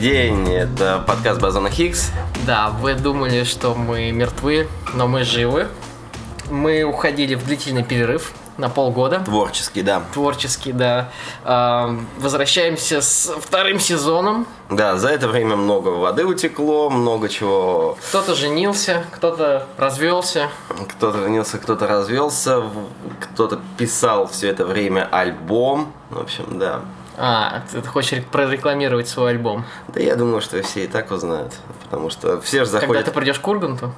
День, это подкаст Базона Хиггс. Да, вы думали, что мы мертвы, но мы живы. Мы уходили в длительный перерыв на полгода. Творческий, да. Творческий, да. А, возвращаемся с вторым сезоном. Да, за это время много воды утекло, много чего. Кто-то женился, кто-то развелся. Кто-то женился, кто-то развелся, кто-то писал все это время альбом. В общем, да. А, ты хочешь прорекламировать свой альбом? Да я думаю, что все и так узнают, потому что все же заходят... Когда ты придешь к Урганту?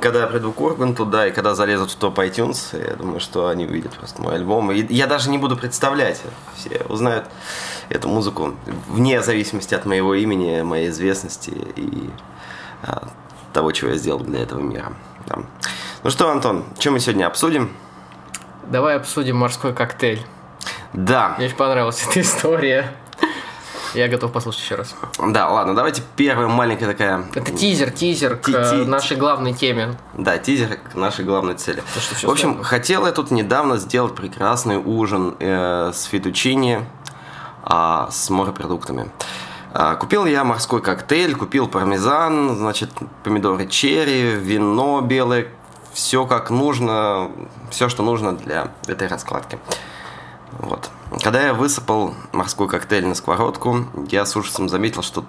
Когда я приду к Урганту, да, и когда залезут в топ iTunes, я думаю, что они увидят просто мой альбом. И я даже не буду представлять. Все узнают эту музыку вне зависимости от моего имени, моей известности и а, того, чего я сделал для этого мира. Да. Ну что, Антон, что мы сегодня обсудим? Давай обсудим морской коктейль. Да. Мне очень понравилась эта история. Я готов послушать еще раз. Да, ладно, давайте первая маленькая такая... Это тизер, тизер к э, нашей главной теме. Да, тизер к нашей главной цели. В общем, хотел я тут недавно сделать прекрасный ужин э, с фетучини, э, с морепродуктами. Э, купил я морской коктейль, купил пармезан, значит, помидоры черри, вино белое, все как нужно, все, что нужно для этой раскладки. Вот. Когда я высыпал морской коктейль на сковородку, я с ужасом заметил, что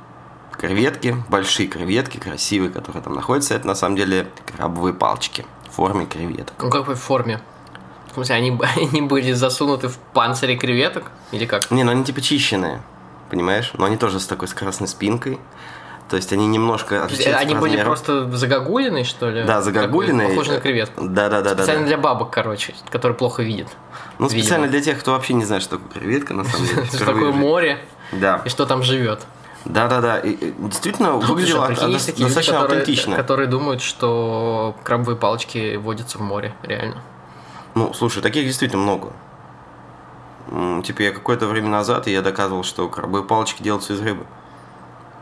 креветки, большие креветки, красивые, которые там находятся, это на самом деле крабовые палочки в форме креветок. Ну какой форме? В смысле, они, они были засунуты в панцире креветок? Или как? Не, ну они типа чищенные, понимаешь? Но они тоже с такой с красной спинкой. То есть они немножко отличаются Они были просто загогулины, что ли? Да, загогулины. Похожи на креветку. Да, да, да. Специально да, для бабок, короче, которые плохо видят. Ну, видимо. специально для тех, кто вообще не знает, что такое креветка, на самом деле. Что такое море. Да. И что там живет. Да, да, да. И, действительно выглядело достаточно аутентично. Которые думают, что крабовые палочки водятся в море, реально. Ну, слушай, таких действительно много. Типа я какое-то время назад я доказывал, что крабовые палочки делаются из рыбы.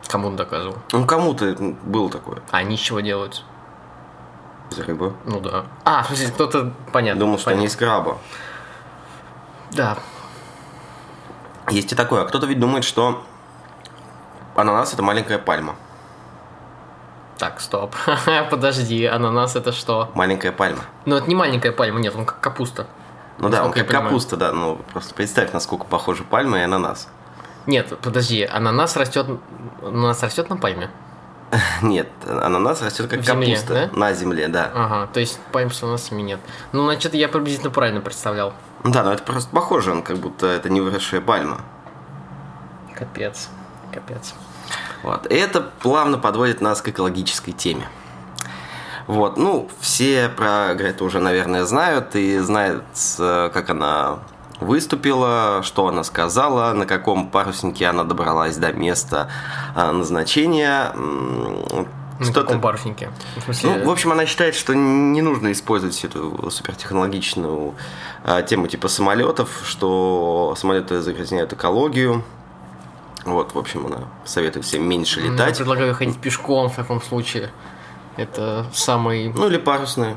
Кому он доказывал? Ну, кому-то было такое. А они из чего делаются? Из рыбы. Ну да. А, в смысле, кто-то, понятно. Думал, что понятно. они из краба. Да. Есть и такое. А кто-то ведь думает, что ананас это маленькая пальма. Так, стоп. Подожди, ананас это что? Маленькая пальма. Ну, это не маленькая пальма, нет, он как капуста. Ну да, он как капуста, да. Ну, просто представь, насколько похожи пальма и ананас. Нет, подожди, ананас растет, ананас растет на пальме? Нет, ананас растет как в земле, капуста да? на земле, да. Ага, то есть пальм с ананасами нет. Ну, значит, я приблизительно правильно представлял. Да, но это просто похоже, он как будто это не выросшая пальма. Капец, капец. Вот, и это плавно подводит нас к экологической теме. Вот, ну, все про Грету уже, наверное, знают и знают, э, как она выступила, что она сказала, на каком паруснике она добралась до места а, назначения. На каком паруснике? В, смысле... ну, в общем, она считает, что не нужно использовать эту супертехнологичную а, тему типа самолетов, что самолеты загрязняют экологию. Вот, в общем, она советует всем меньше ну, летать. Я предлагаю ходить пешком в таком случае. Это самый... Ну, или парусный.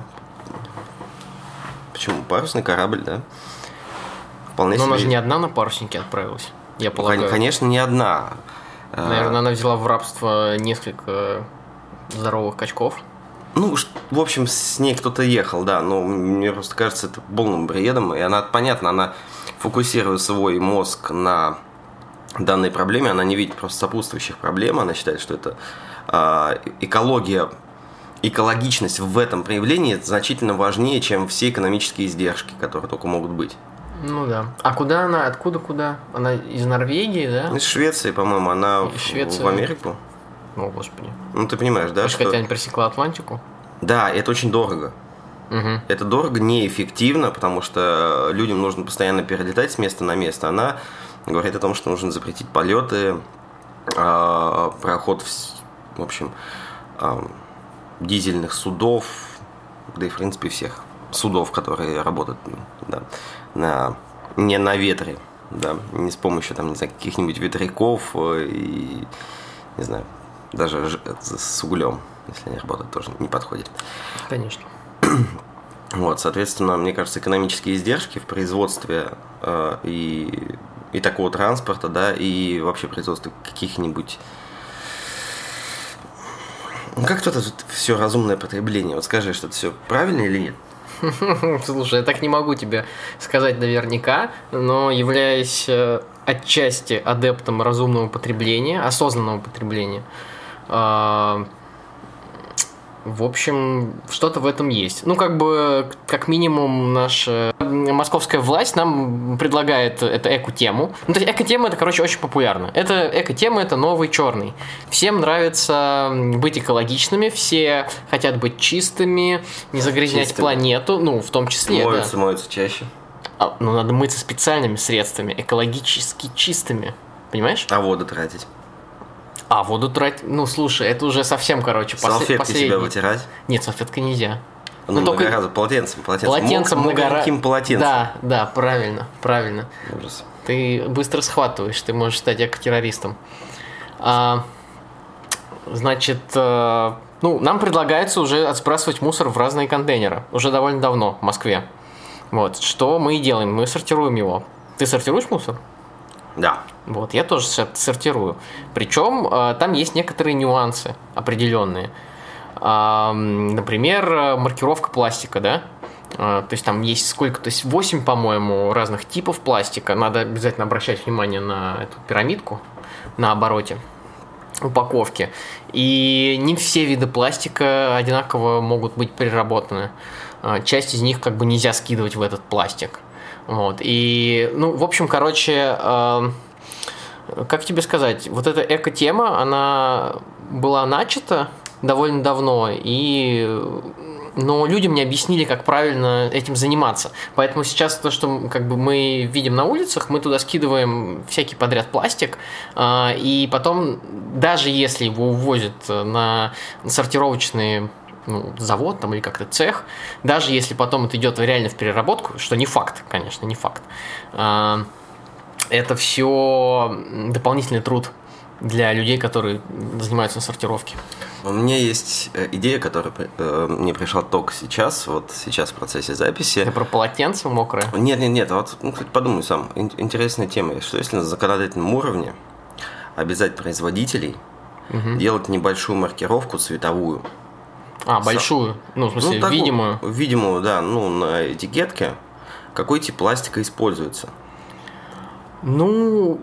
Почему? Парусный корабль, да? Вполне Но себе... она же не одна на паруснике отправилась, я полагаю. Конечно, не одна. Наверное, она взяла в рабство несколько здоровых качков. Ну, в общем, с ней кто-то ехал, да, но мне просто кажется это полным бредом, и она, понятно, она фокусирует свой мозг на данной проблеме, она не видит просто сопутствующих проблем, она считает, что это э, экология, экологичность в этом проявлении значительно важнее, чем все экономические издержки, которые только могут быть. Ну да. А куда она? Откуда куда? Она из Норвегии, да? Из Швеции, по-моему. Она из Швеции. в Америку. О, господи. Ну, ты понимаешь, да? что... хотя не пресекла Атлантику? Да, это очень дорого. Угу. Это дорого, неэффективно, потому что людям нужно постоянно перелетать с места на место. Она говорит о том, что нужно запретить полеты, а, проход, в, в общем, а, дизельных судов, да и, в принципе, всех судов, которые работают да, на, не на ветре, да, не с помощью там, не знаю, каких-нибудь ветряков э, и, не знаю, даже с углем, если они работают, тоже не подходит. Конечно. Вот, соответственно, мне кажется, экономические издержки в производстве э, и и такого транспорта, да, и вообще производства каких-нибудь ну как тут все разумное потребление? Вот скажи, что это все правильно или нет? Слушай, я так не могу тебе сказать наверняка, но являясь э, отчасти адептом разумного потребления, осознанного потребления, а, в общем, что-то в этом есть. Ну, как бы, как минимум, наша московская власть нам предлагает эту эко-тему. Ну, то есть эко-тема это, короче, очень популярно. Это эко-тема это новый черный. Всем нравится быть экологичными, все хотят быть чистыми, не загрязнять чистыми. планету, ну, в том числе. Моются, да. моются чаще. А, ну, надо мыться специальными средствами, экологически чистыми. Понимаешь? А воду тратить. А, воду тратить... Ну, слушай, это уже совсем, короче, пос... Салфетки последний... себя вытирать? Нет, салфеткой нельзя. Ну, ну много раз, полотенцем, полотенцем. Полотенцем много раз. Каким полотенцем. Да, да, правильно, правильно. Ужас. Ты быстро схватываешь, ты можешь стать экотеррористом. А, значит, э, ну, нам предлагается уже отсбрасывать мусор в разные контейнеры. Уже довольно давно в Москве. Вот, что мы и делаем, мы сортируем его. Ты сортируешь мусор? Да. Вот, я тоже сортирую. Причем э, там есть некоторые нюансы определенные. Например, маркировка пластика, да? Э, то есть там есть сколько, то есть 8, по-моему, разных типов пластика. Надо обязательно обращать внимание на эту пирамидку на обороте упаковки. И не все виды пластика одинаково могут быть переработаны. Э, часть из них как бы нельзя скидывать в этот пластик. Вот. И, ну, в общем, короче, э, как тебе сказать, вот эта эко-тема, она была начата довольно давно, и но людям не объяснили, как правильно этим заниматься. Поэтому сейчас то, что как бы мы видим на улицах, мы туда скидываем всякий подряд пластик, э, и потом, даже если его увозят на сортировочные ну, завод там или как-то цех, даже если потом это идет реально в переработку, что не факт, конечно, не факт, а, это все дополнительный труд для людей, которые занимаются сортировки. У меня есть э, идея, которая э, мне пришла только сейчас, вот сейчас в процессе записи. Это про полотенце мокрое? Нет, нет, нет, вот ну, подумай сам. Интересная тема, что если на законодательном уровне обязать производителей угу. делать небольшую маркировку цветовую, а, большую? Ну, в смысле, ну, такую, видимую? Видимую, да. Ну, на этикетке какой тип пластика используется. Ну,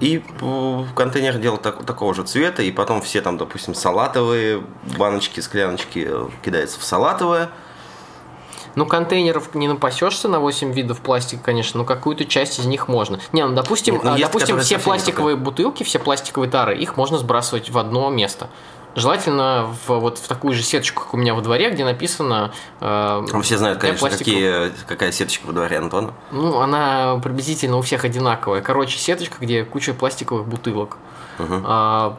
и в контейнер делать так, такого же цвета, и потом все там, допустим, салатовые баночки, скляночки кидаются в салатовое. Ну, контейнеров не напасешься на 8 видов пластика, конечно, но какую-то часть из них можно. Не, ну, допустим, Нет, ну, допустим все пластиковые бутылки, все пластиковые тары, их можно сбрасывать в одно место. Желательно в, вот в такую же сеточку, как у меня во дворе, где написано... Э, Все знают, конечно, какие, какая сеточка во дворе Антона. Ну, она приблизительно у всех одинаковая. Короче, сеточка, где куча пластиковых бутылок. Угу. А,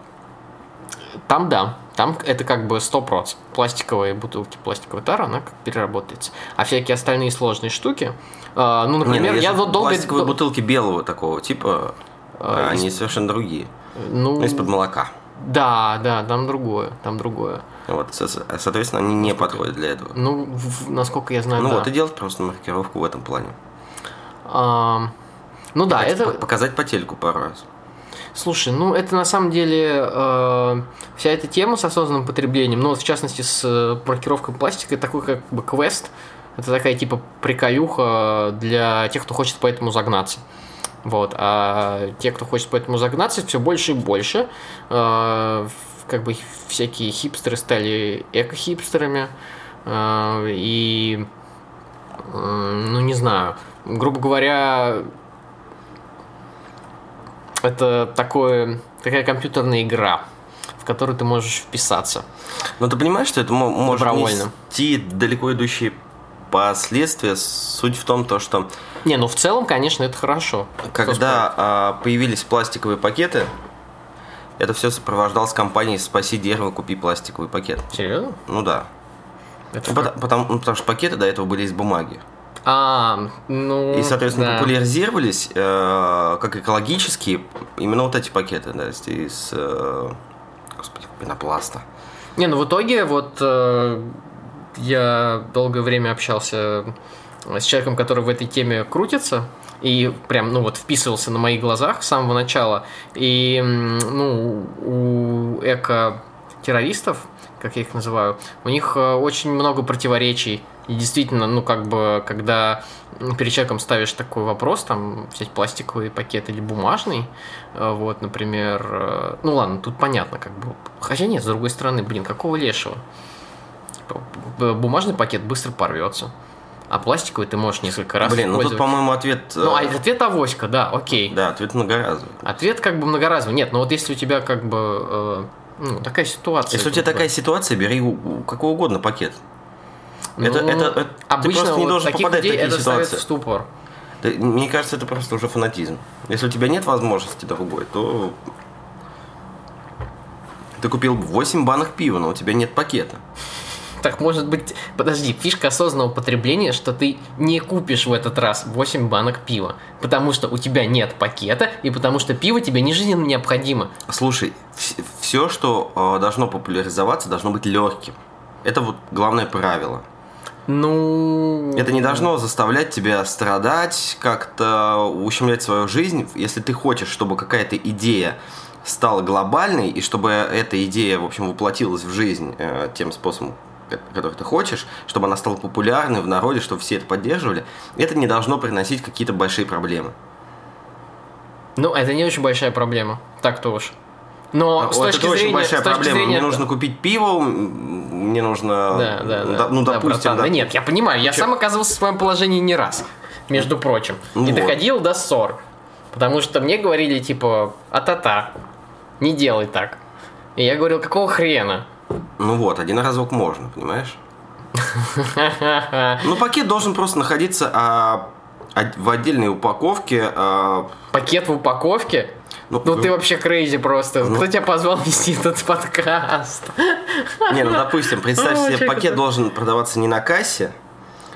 там да, там это как бы 100%. Пластиковые бутылки, пластиковая тара, она как переработается. А всякие остальные сложные штуки, э, ну, например, Не, ну, я вот долго... Пластиковые бутылки белого такого типа, а, они из... совершенно другие. Ну, из-под молока. Да, да, там другое, там другое. Вот, соответственно, они не подходят для этого. Ну, в, насколько я знаю, Ну да. вот, и делать просто маркировку в этом плане. А, ну да, это... Показать по телеку пару раз. Слушай, ну это на самом деле э, вся эта тема с осознанным потреблением, ну вот в частности с э, маркировкой пластика, такой как бы квест, это такая типа приколюха для тех, кто хочет по этому загнаться. Вот. А те, кто хочет поэтому загнаться, все больше и больше. Э, как бы всякие хипстеры стали эко-хипстерами. Э, и, ну, не знаю, грубо говоря, это такое, такая компьютерная игра, в которую ты можешь вписаться. Но ты понимаешь, что это может нести далеко идущие последствия. Суть в том, то, что не, ну в целом, конечно, это хорошо. Когда а, появились пластиковые пакеты, это все сопровождалось компанией «Спаси дерево, купи пластиковый пакет». Серьезно? Ну да. Это потому, потому, ну, потому что пакеты до этого были из бумаги. А, ну. И, соответственно, да. популяризировались э, как экологические именно вот эти пакеты, да, из э, господи, пенопласта. Не, ну в итоге вот э, я долгое время общался с человеком, который в этой теме крутится, и прям, ну вот, вписывался на моих глазах с самого начала. И, ну, у эко-террористов, как я их называю, у них э, очень много противоречий. И действительно, ну, как бы, когда перед человеком ставишь такой вопрос, там, взять пластиковый пакет или бумажный, э, вот, например, э, ну, ладно, тут понятно, как бы, хотя нет, с другой стороны, блин, какого лешего? Бумажный пакет быстро порвется. А пластиковый ты можешь несколько раз Блин, ну тут, по-моему, ответ... Ну, а ответ авоська, да, окей. Да, ответ многоразовый. Ответ как бы многоразовый. Нет, но вот если у тебя как бы э, ну, такая ситуация... Если у тебя такая ситуация, бери у, у какого угодно пакет. Ну, это, это, это, обычно ты просто не должен попадать в такие это ситуации. в ступор. Мне кажется, это просто уже фанатизм. Если у тебя нет возможности другой, то ты купил 8 банок пива, но у тебя нет пакета так может быть... Подожди, фишка осознанного потребления, что ты не купишь в этот раз 8 банок пива, потому что у тебя нет пакета, и потому что пиво тебе не жизненно необходимо. Слушай, все, что э, должно популяризоваться, должно быть легким. Это вот главное правило. Ну... Это не должно заставлять тебя страдать, как-то ущемлять свою жизнь. Если ты хочешь, чтобы какая-то идея стала глобальной, и чтобы эта идея, в общем, воплотилась в жизнь э, тем способом, который ты хочешь, чтобы она стала популярной в народе, чтобы все это поддерживали, это не должно приносить какие-то большие проблемы. Ну, это не очень большая проблема, так-то уж. Но а, с точки это зрения, очень большая проблема. Зрения... Мне нужно купить пиво, мне нужно, да, да, да. ну, допустим, да, да. да. Нет, я понимаю, я Че? сам оказывался в своем положении не раз, между прочим, ну, и вот. доходил до ссор, потому что мне говорили типа, а-та-та, не делай так. И я говорил, какого хрена? Ну вот, один разок можно, понимаешь? Ну, пакет должен просто находиться а, в отдельной упаковке. А... Пакет в упаковке? Ну, ну ты вообще крейзи просто. Ну, Кто тебя позвал вести этот подкаст? Не, ну допустим, представь себе, пакет должен продаваться не на кассе,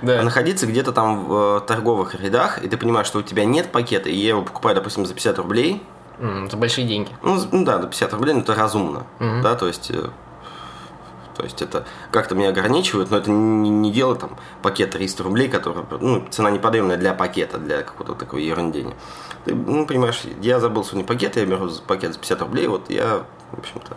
да. а находиться где-то там в э, торговых рядах, и ты понимаешь, что у тебя нет пакета, и я его покупаю, допустим, за 50 рублей. Mm, за большие деньги. Ну, ну да, до 50 рублей, но это разумно. Mm-hmm. Да, то есть э, то есть это как-то меня ограничивает, но это не, не дело там пакет 300 рублей, который, ну, цена неподъемная для пакета, для какого-то такой ерундения. Ты, ну, понимаешь, я забыл сегодня пакет, я беру пакет за 50 рублей, вот я, в общем-то...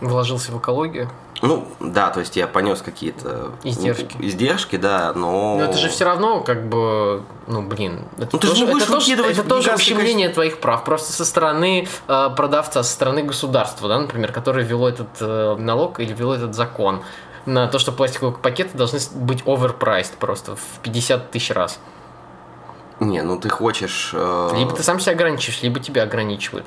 Вложился в экологию? Ну, да, то есть я понес какие-то издержки. Ну, издержки, да, но. Но это же все равно, как бы, ну, блин, это ну, тоже, это тоже, это тоже ущемление твоих прав. Просто со стороны э, продавца, со стороны государства, да, например, которое ввело этот э, налог или ввело этот закон на то, что пластиковые пакеты должны быть overpriced просто в 50 тысяч раз. Не, ну ты хочешь... Э... Либо ты сам себя ограничиваешь, либо тебя ограничивают.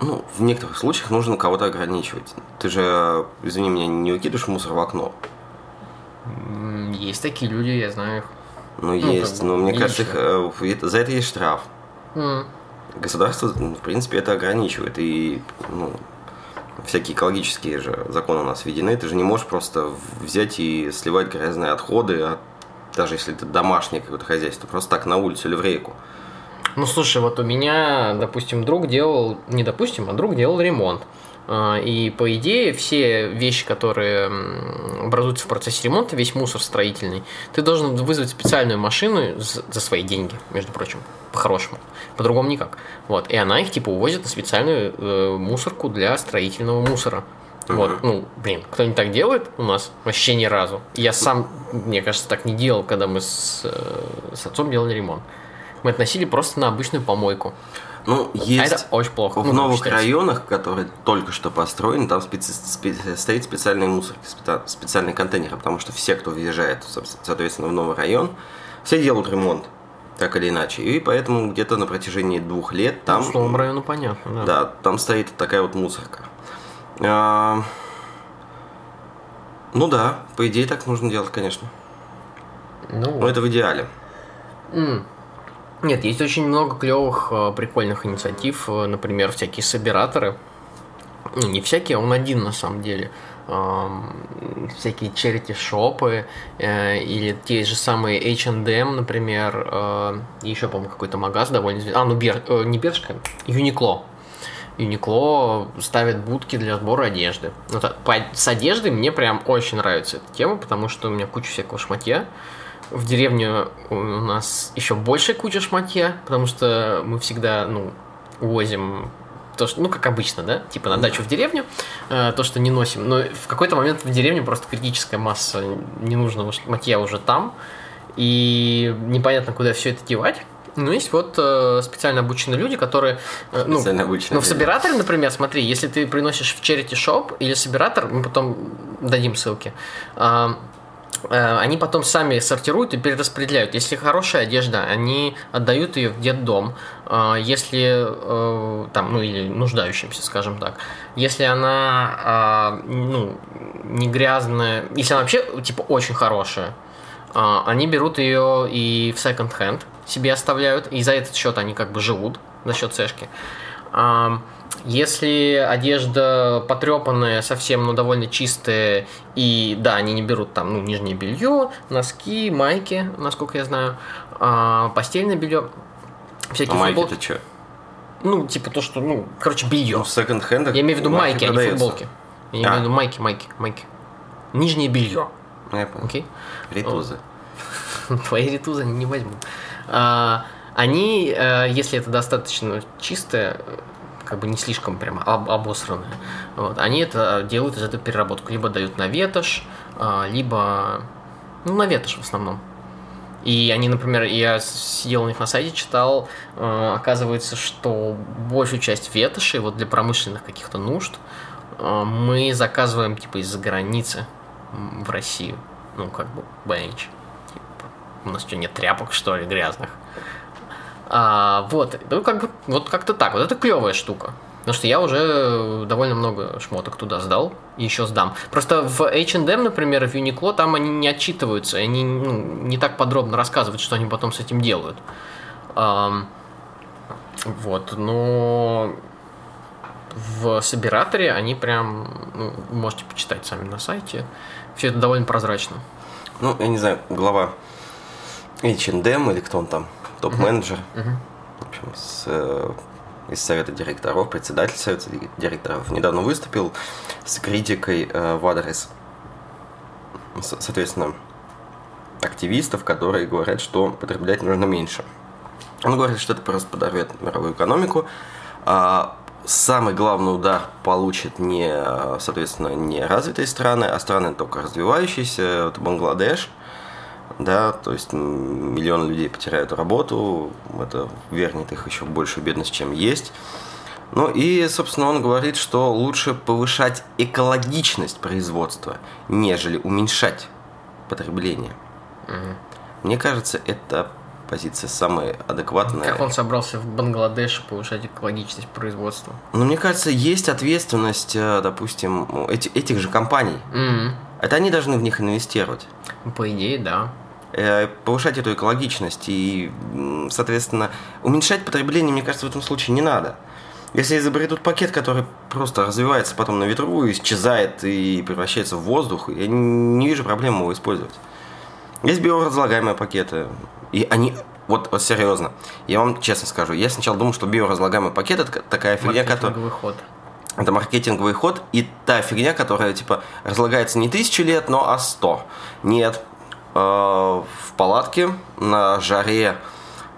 Ну, в некоторых случаях нужно кого-то ограничивать. Ты же, извини меня, не выкидываешь мусор в окно. Есть такие люди, я знаю их. Ну, ну есть, но мне кажется, их, э, за это есть штраф. Mm. Государство, ну, в принципе, это ограничивает. И ну, всякие экологические же законы у нас введены. Ты же не можешь просто взять и сливать грязные отходы, даже если это домашнее какое-то хозяйство, просто так на улицу или в реку. Ну, слушай, вот у меня, допустим, друг делал, не допустим, а друг делал ремонт. А, и по идее все вещи, которые образуются в процессе ремонта, весь мусор строительный, ты должен вызвать специальную машину за свои деньги, между прочим, по-хорошему. По-другому никак. Вот. И она их типа увозит на специальную э, мусорку для строительного мусора. Uh-huh. Вот, ну, блин, кто не так делает у нас вообще ни разу. Я сам, мне кажется, так не делал, когда мы с, э, с отцом делали ремонт мы относили просто на обычную помойку. Ну, есть а это очень плохо. В ну, новых районах, которые только что построены, там специ... Спе... стоит специальный мусор, специальные контейнеры, потому что все, кто въезжает, соответственно, в новый район, все делают ремонт так или иначе. И поэтому где-то на протяжении двух лет там... Ну, в новом районе понятно, да. Да, там стоит такая вот мусорка. А... Ну да, по идее так нужно делать, конечно. Ну, Но это в идеале. Mm. Нет, есть очень много клевых, э, прикольных инициатив, э, например, всякие собираторы. Ну, не всякие, а он один на самом деле. Всякие черити-шопы э, или те же самые H&M, например, еще, по-моему, какой-то магаз довольно известный. А, ну, Бер... не Бершка, Юникло. Юникло ставит будки для сбора одежды. По, с одеждой мне прям очень нравится эта тема, потому что у меня куча всякого шматья. В деревне у нас еще больше куча шматья, потому что мы всегда, ну, увозим то, что, ну, как обычно, да, типа на дачу в деревню, э, то, что не носим. Но в какой-то момент в деревне просто критическая масса ненужного шматья уже там, и непонятно, куда все это девать. Ну, есть вот э, специально обученные люди, которые... Э, ну, специально обученные. Ну, в собирателе, например, смотри, если ты приносишь в charity shop или собиратор, мы потом дадим ссылки, э, они потом сами сортируют и перераспределяют. Если хорошая одежда, они отдают ее в детдом. Э, если, э, там, ну, или нуждающимся, скажем так. Если она, ну, не грязная, если она вообще, типа, очень хорошая, они берут ее и в hand, себе оставляют, и за этот счет они как бы живут, за счет сэшки. Если одежда потрепанная, совсем, но довольно чистая, и да, они не берут там, ну, нижнее белье, носки, майки, насколько я знаю, а, постельное белье, всякие а футболки. майки что? Ну, типа то, что, ну, короче, белье. Ну, в секонд-хендах Я имею в виду майки, а не футболки. Я имею в а. виду майки, майки, майки. Нижнее белье. Я понял. Окей? Ритузы. Твои ритузы не возьмут. А, они, э, если это достаточно чистое, как бы не слишком прямо об, обосранное, вот, они это делают из этого переработку. Либо дают на ветошь, а, либо ну, на ветошь в основном. И они, например, я сидел у них на сайте, читал, э, оказывается, что большую часть ветоши вот для промышленных каких-то нужд э, мы заказываем типа из-за границы в Россию. Ну, как бы, бенч. У нас что, нет тряпок, что ли, грязных? А, вот, ну как бы, вот как-то так. Вот это клевая штука. Потому что я уже довольно много шмоток туда сдал и еще сдам. Просто в H&M, например, в Uniqlo там они не отчитываются, они ну, не так подробно рассказывают, что они потом с этим делают. А, вот, но в Собираторе они прям, ну, можете почитать сами на сайте, все это довольно прозрачно. Ну, я не знаю, глава H&M или кто он там, топ-менеджер, uh-huh. в общем, с, э, из совета директоров, председатель совета директоров, недавно выступил с критикой э, в адрес, соответственно, активистов, которые говорят, что потреблять нужно меньше. Он говорит, что это просто подорвет мировую экономику. А самый главный удар получит не, соответственно, не развитые страны, а страны только развивающиеся, это Бангладеш, да, то есть миллионы людей потеряют работу, это вернет их еще больше бедность, чем есть. Ну и, собственно, он говорит, что лучше повышать экологичность производства, нежели уменьшать потребление. Угу. Мне кажется, это позиция самая адекватная. Как он собрался в Бангладеше повышать экологичность производства? Ну, мне кажется, есть ответственность, э, допустим, эти, этих же компаний. Mm-hmm. Это они должны в них инвестировать. По идее, да. Э, повышать эту экологичность и, соответственно, уменьшать потребление, мне кажется, в этом случае не надо. Если изобретут пакет, который просто развивается потом на ветру, исчезает и превращается в воздух, я не вижу проблем его использовать. Есть биоразлагаемые пакеты, и они вот, вот серьезно, я вам честно скажу, я сначала думал, что биоразлагаемый пакет это такая фигня, которая... ход. Это маркетинговый ход и та фигня, которая типа разлагается не тысячу лет, но а сто. Нет, в палатке на жаре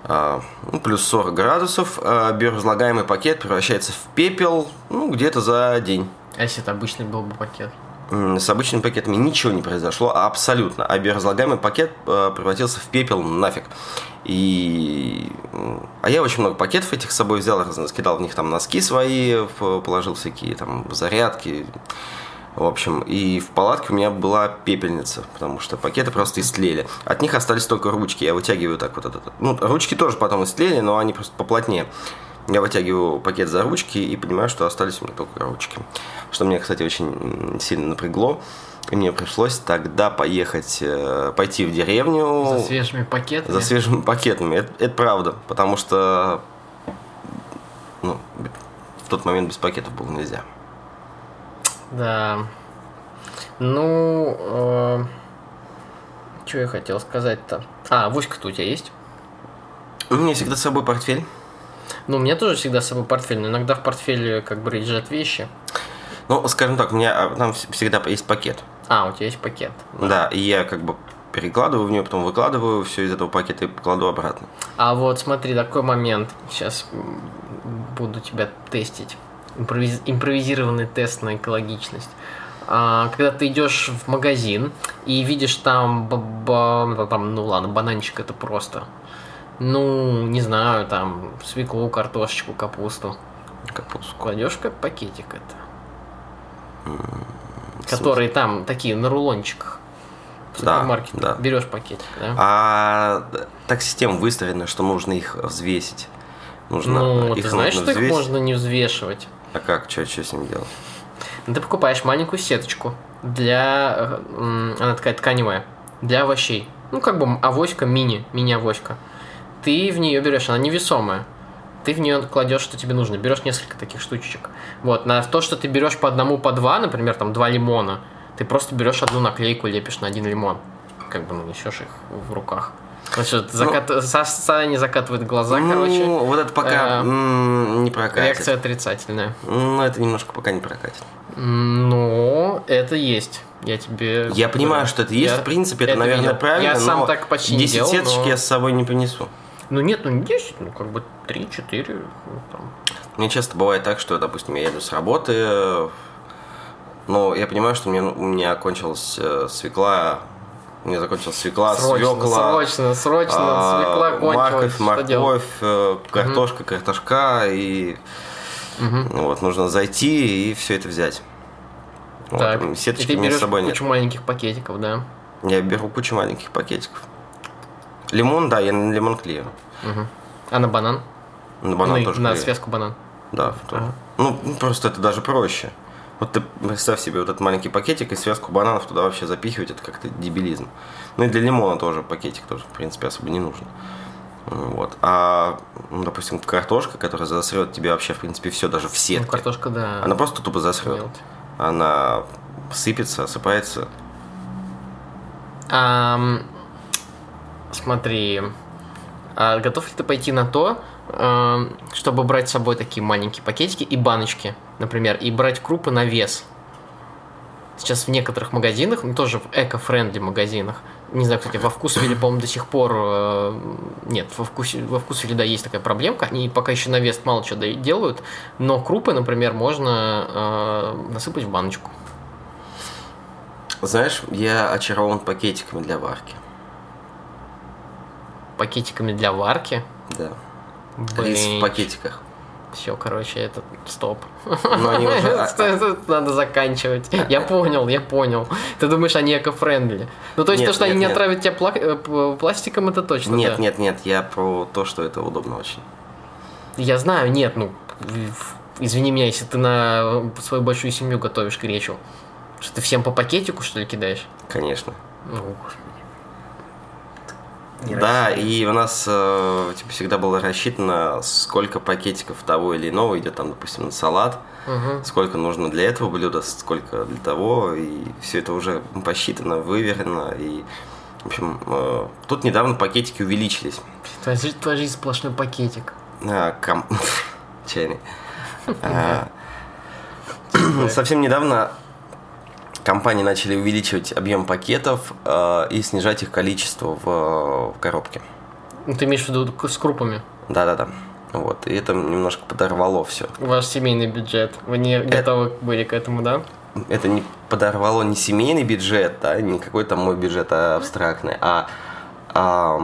э, ну, плюс 40 градусов э, биоразлагаемый пакет превращается в пепел ну, где-то за день. А если это обычный был бы пакет? с обычными пакетами ничего не произошло, абсолютно. А биоразлагаемый пакет э, превратился в пепел нафиг. И... А я очень много пакетов этих с собой взял, скидал в них там носки свои, положил всякие там зарядки. В общем, и в палатке у меня была пепельница, потому что пакеты просто истлели. От них остались только ручки. Я вытягиваю так вот этот. Ну, ручки тоже потом истлели, но они просто поплотнее. Я вытягиваю пакет за ручки и понимаю, что остались у меня только ручки. Что мне, кстати, очень сильно напрягло. И мне пришлось тогда поехать, э, пойти в деревню. За свежими пакетами? За свежими пакетами. Это, это правда, потому что ну, в тот момент без пакетов было нельзя. Да. Ну, э, что я хотел сказать-то? А, авоська-то у тебя есть? У меня всегда с собой портфель. Ну, у меня тоже всегда с собой портфель, но иногда в портфеле как бы лежат вещи. Ну, скажем так, у меня а, там всегда есть пакет. А, у тебя есть пакет. Да, да и я как бы перекладываю в нее, потом выкладываю все из этого пакета и кладу обратно. А вот смотри, такой момент. Сейчас буду тебя тестить. Импровиз... Импровизированный тест на экологичность. А, когда ты идешь в магазин и видишь там, там, ну ладно, бананчик это просто. Ну, не знаю, там свеклу, картошечку, капусту. Капусту. Кладешь как пакетик это. Mm, которые там такие на рулончиках в супермаркете. Да, да. Берешь пакетик, да? А так система выстроена, что нужно их взвесить. Нужно ну, их ты знаешь, что их можно не взвешивать? А как? Что, что с ним делать? Ну, ты покупаешь маленькую сеточку для... Она такая тканевая. Для овощей. Ну, как бы авоська мини, мини-авоська. Ты в нее берешь, она невесомая. Ты в нее кладешь, что тебе нужно. Берешь несколько таких штучек. Вот, на то, что ты берешь по одному, по два, например, там два лимона, ты просто берешь одну наклейку, лепишь на один лимон. Как бы ну, несешь их в руках. Значит, закат... ну, Саша не закатывает глаза, ну, короче. Вот это пока э, не прокатит. Реакция отрицательная. Ну, это немножко пока не прокатит. Ну, это есть. Я тебе... Я понимаю, что это есть, я, в принципе, это, это наверное, видел. правильно, Я сам так почти 10 не делал, сеточек но... я с собой не принесу. Ну нет, ну не 10, ну как бы 3-4. Ну, там. Мне часто бывает так, что, допустим, я еду с работы, но я понимаю, что мне, у меня кончилась э, свекла мне закончилась свекла, срочно, свекла. Срочно, срочно, а, свекла кончилась. Морковь, морковь, э, картошка, угу. картошка. И угу. вот, нужно зайти и все это взять. Так. Вот, сеточки и ты берешь с собой кучу нет. маленьких пакетиков, да? Я беру кучу маленьких пакетиков. Лимон, да, я на лимон клею. Угу. А на банан? На банан на, тоже На клею. связку банан? Да, ага. Ну, просто это даже проще. Вот ты представь себе вот этот маленький пакетик и связку бананов туда вообще запихивать, это как-то дебилизм. Ну и для лимона тоже пакетик тоже, в принципе, особо не нужен. Вот. А, ну, допустим, картошка, которая засрет тебе вообще, в принципе, все, даже в сетке. Ну, картошка, да. Она просто тупо засрет. Она сыпется, осыпается. Um, смотри, а готов ли ты пойти на то, чтобы брать с собой такие маленькие пакетики и баночки, например, и брать крупы на вес. Сейчас в некоторых магазинах, ну тоже в эко-френдли магазинах, не знаю, кстати, во вкусвилле, по-моему, до сих пор э, нет, во вкусе, во вкусвилле, да, есть такая проблемка, они пока еще на вес мало чего делают, но крупы, например, можно э, насыпать в баночку. Знаешь, я очарован пакетиками для варки. Пакетиками для варки? Да. Блин. Рис в пакетиках. Все, короче, это стоп. Но они уже... Надо заканчивать. Я понял, я понял. Ты думаешь, они эко-френдли. Ну, то есть то, что они не отравят тебя э, пластиком, это точно, Нет, нет, нет, я про то, что это удобно очень. Я знаю, нет, ну, извини меня, если ты на свою большую семью готовишь гречу, что ты всем по пакетику, что ли, кидаешь? Конечно. Ну, да, и у нас э, типа, всегда было рассчитано, сколько пакетиков того или иного идет, там, допустим, на салат, угу. сколько нужно для этого блюда, сколько для того, и все это уже посчитано, выверено, и в общем, э, тут недавно пакетики увеличились. Твоя жизнь, твоя жизнь сплошной пакетик. А, ком... Чайный. А, совсем недавно компании начали увеличивать объем пакетов э, и снижать их количество в, в коробке. Ну, ты имеешь в виду с крупами? Да-да-да. Вот, и это немножко подорвало все. Ваш семейный бюджет. Вы не это, готовы были к этому, да? Это не подорвало не семейный бюджет, да, не какой-то мой бюджет а абстрактный, а, а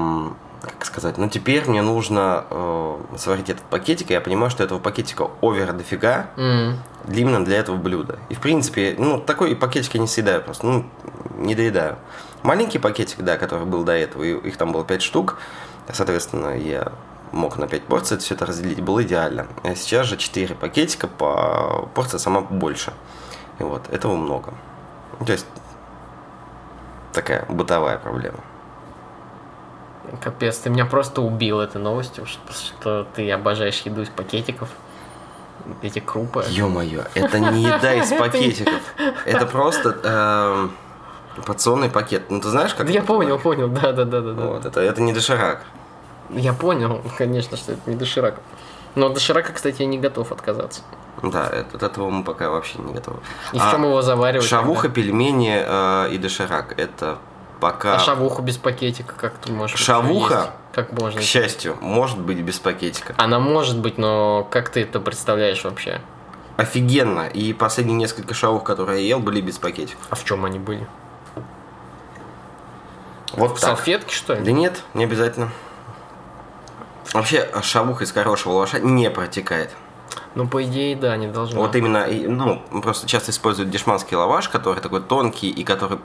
как сказать, ну теперь мне нужно э, сварить этот пакетик, и я понимаю, что этого пакетика овер дофига, mm. именно для этого блюда. И в принципе, ну такой пакетик я не съедаю просто, ну не доедаю. Маленький пакетик, да, который был до этого, их там было 5 штук, соответственно, я мог на 5 порций все это разделить, было идеально. А сейчас же 4 пакетика, по порция сама больше. И вот, этого много. То есть, такая бытовая проблема. Капец, ты меня просто убил этой новостью, что, что ты обожаешь еду из пакетиков. Эти крупы. Ё-моё, это не еда из пакетиков. Это просто эм, порционный пакет. Ну ты знаешь, как? Я понял, понял, да, да, да, да. Вот, это, это не доширак. Я понял, конечно, что это не доширак. Но доширака, кстати, я не готов отказаться. Да, от этого мы пока вообще не готовы. И в чем его заваривать? Шавуха, тогда? пельмени э, и доширак. Это пока... А шавуху без пакетика как ты можешь Шавуха, есть? как можно? к счастью, может быть без пакетика. Она может быть, но как ты это представляешь вообще? Офигенно. И последние несколько шавух, которые я ел, были без пакетиков. А в чем они были? Вот В так. салфетке, что ли? Да нет, не обязательно. Вообще, шавуха из хорошего лаваша не протекает. Ну, по идее, да, не должно. Вот именно, ну, просто часто используют дешманский лаваш, который такой тонкий и который...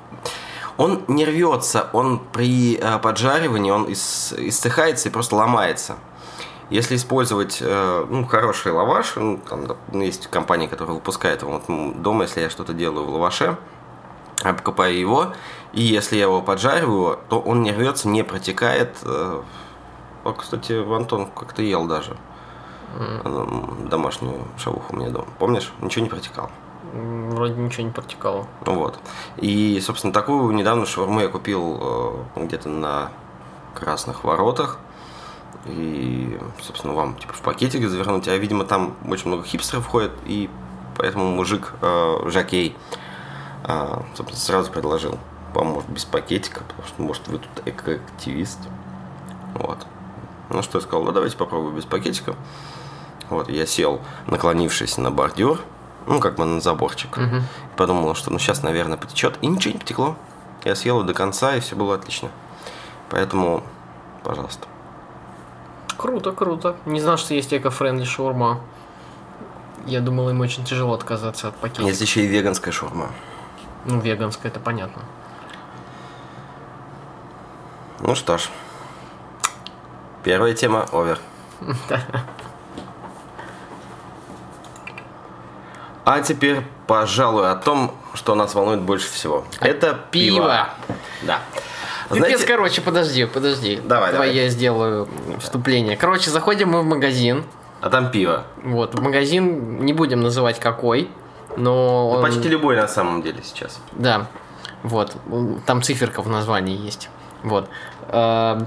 Он не рвется, он при э, поджаривании, он ис- иссыхается и просто ломается. Если использовать э, ну, хороший лаваш, ну, там ну, есть компании, которые выпускают его вот, дома, если я что-то делаю в лаваше, я покупаю его, и если я его поджариваю, то он не рвется, не протекает. э, О, кстати, Антон как-то ел даже м, домашнюю шавуху у меня дома. Помнишь? Ничего не протекало. Вроде ничего не протекало. Ну Вот. И, собственно, такую недавно шаурму я купил э, где-то на Красных Воротах. И, собственно, вам типа в пакетик завернуть. А, видимо, там очень много хипстеров входит, и поэтому мужик э, Жакей, э, собственно, сразу предложил, поможет без пакетика, потому что, может, вы тут экоактивист. Вот. Ну что я сказал, да давайте попробую без пакетика. Вот, я сел, наклонившись на бордюр, ну, как бы на заборчик. Мгм. Подумал, что ну сейчас, наверное, потечет. И ничего не потекло. Я съел его до конца, и все было отлично. Поэтому, пожалуйста. Круто, круто. Не знал, что есть эко-френдли шаурма. Я думал, им очень тяжело отказаться от пакетика. Есть еще и веганская шаурма. Ну, веганская, это понятно. Ну что ж. Первая тема овер. А теперь, пожалуй, о том, что нас волнует больше всего. Это пиво. Пиво. Да. Пипец, Знаете, короче, подожди, подожди. Давай, давай. я сделаю вступление. Короче, заходим мы в магазин. а там пиво. Вот, магазин, не будем называть какой, но... он- Почти любой на самом деле сейчас. Да, вот, там циферка в названии есть. Вот. Э,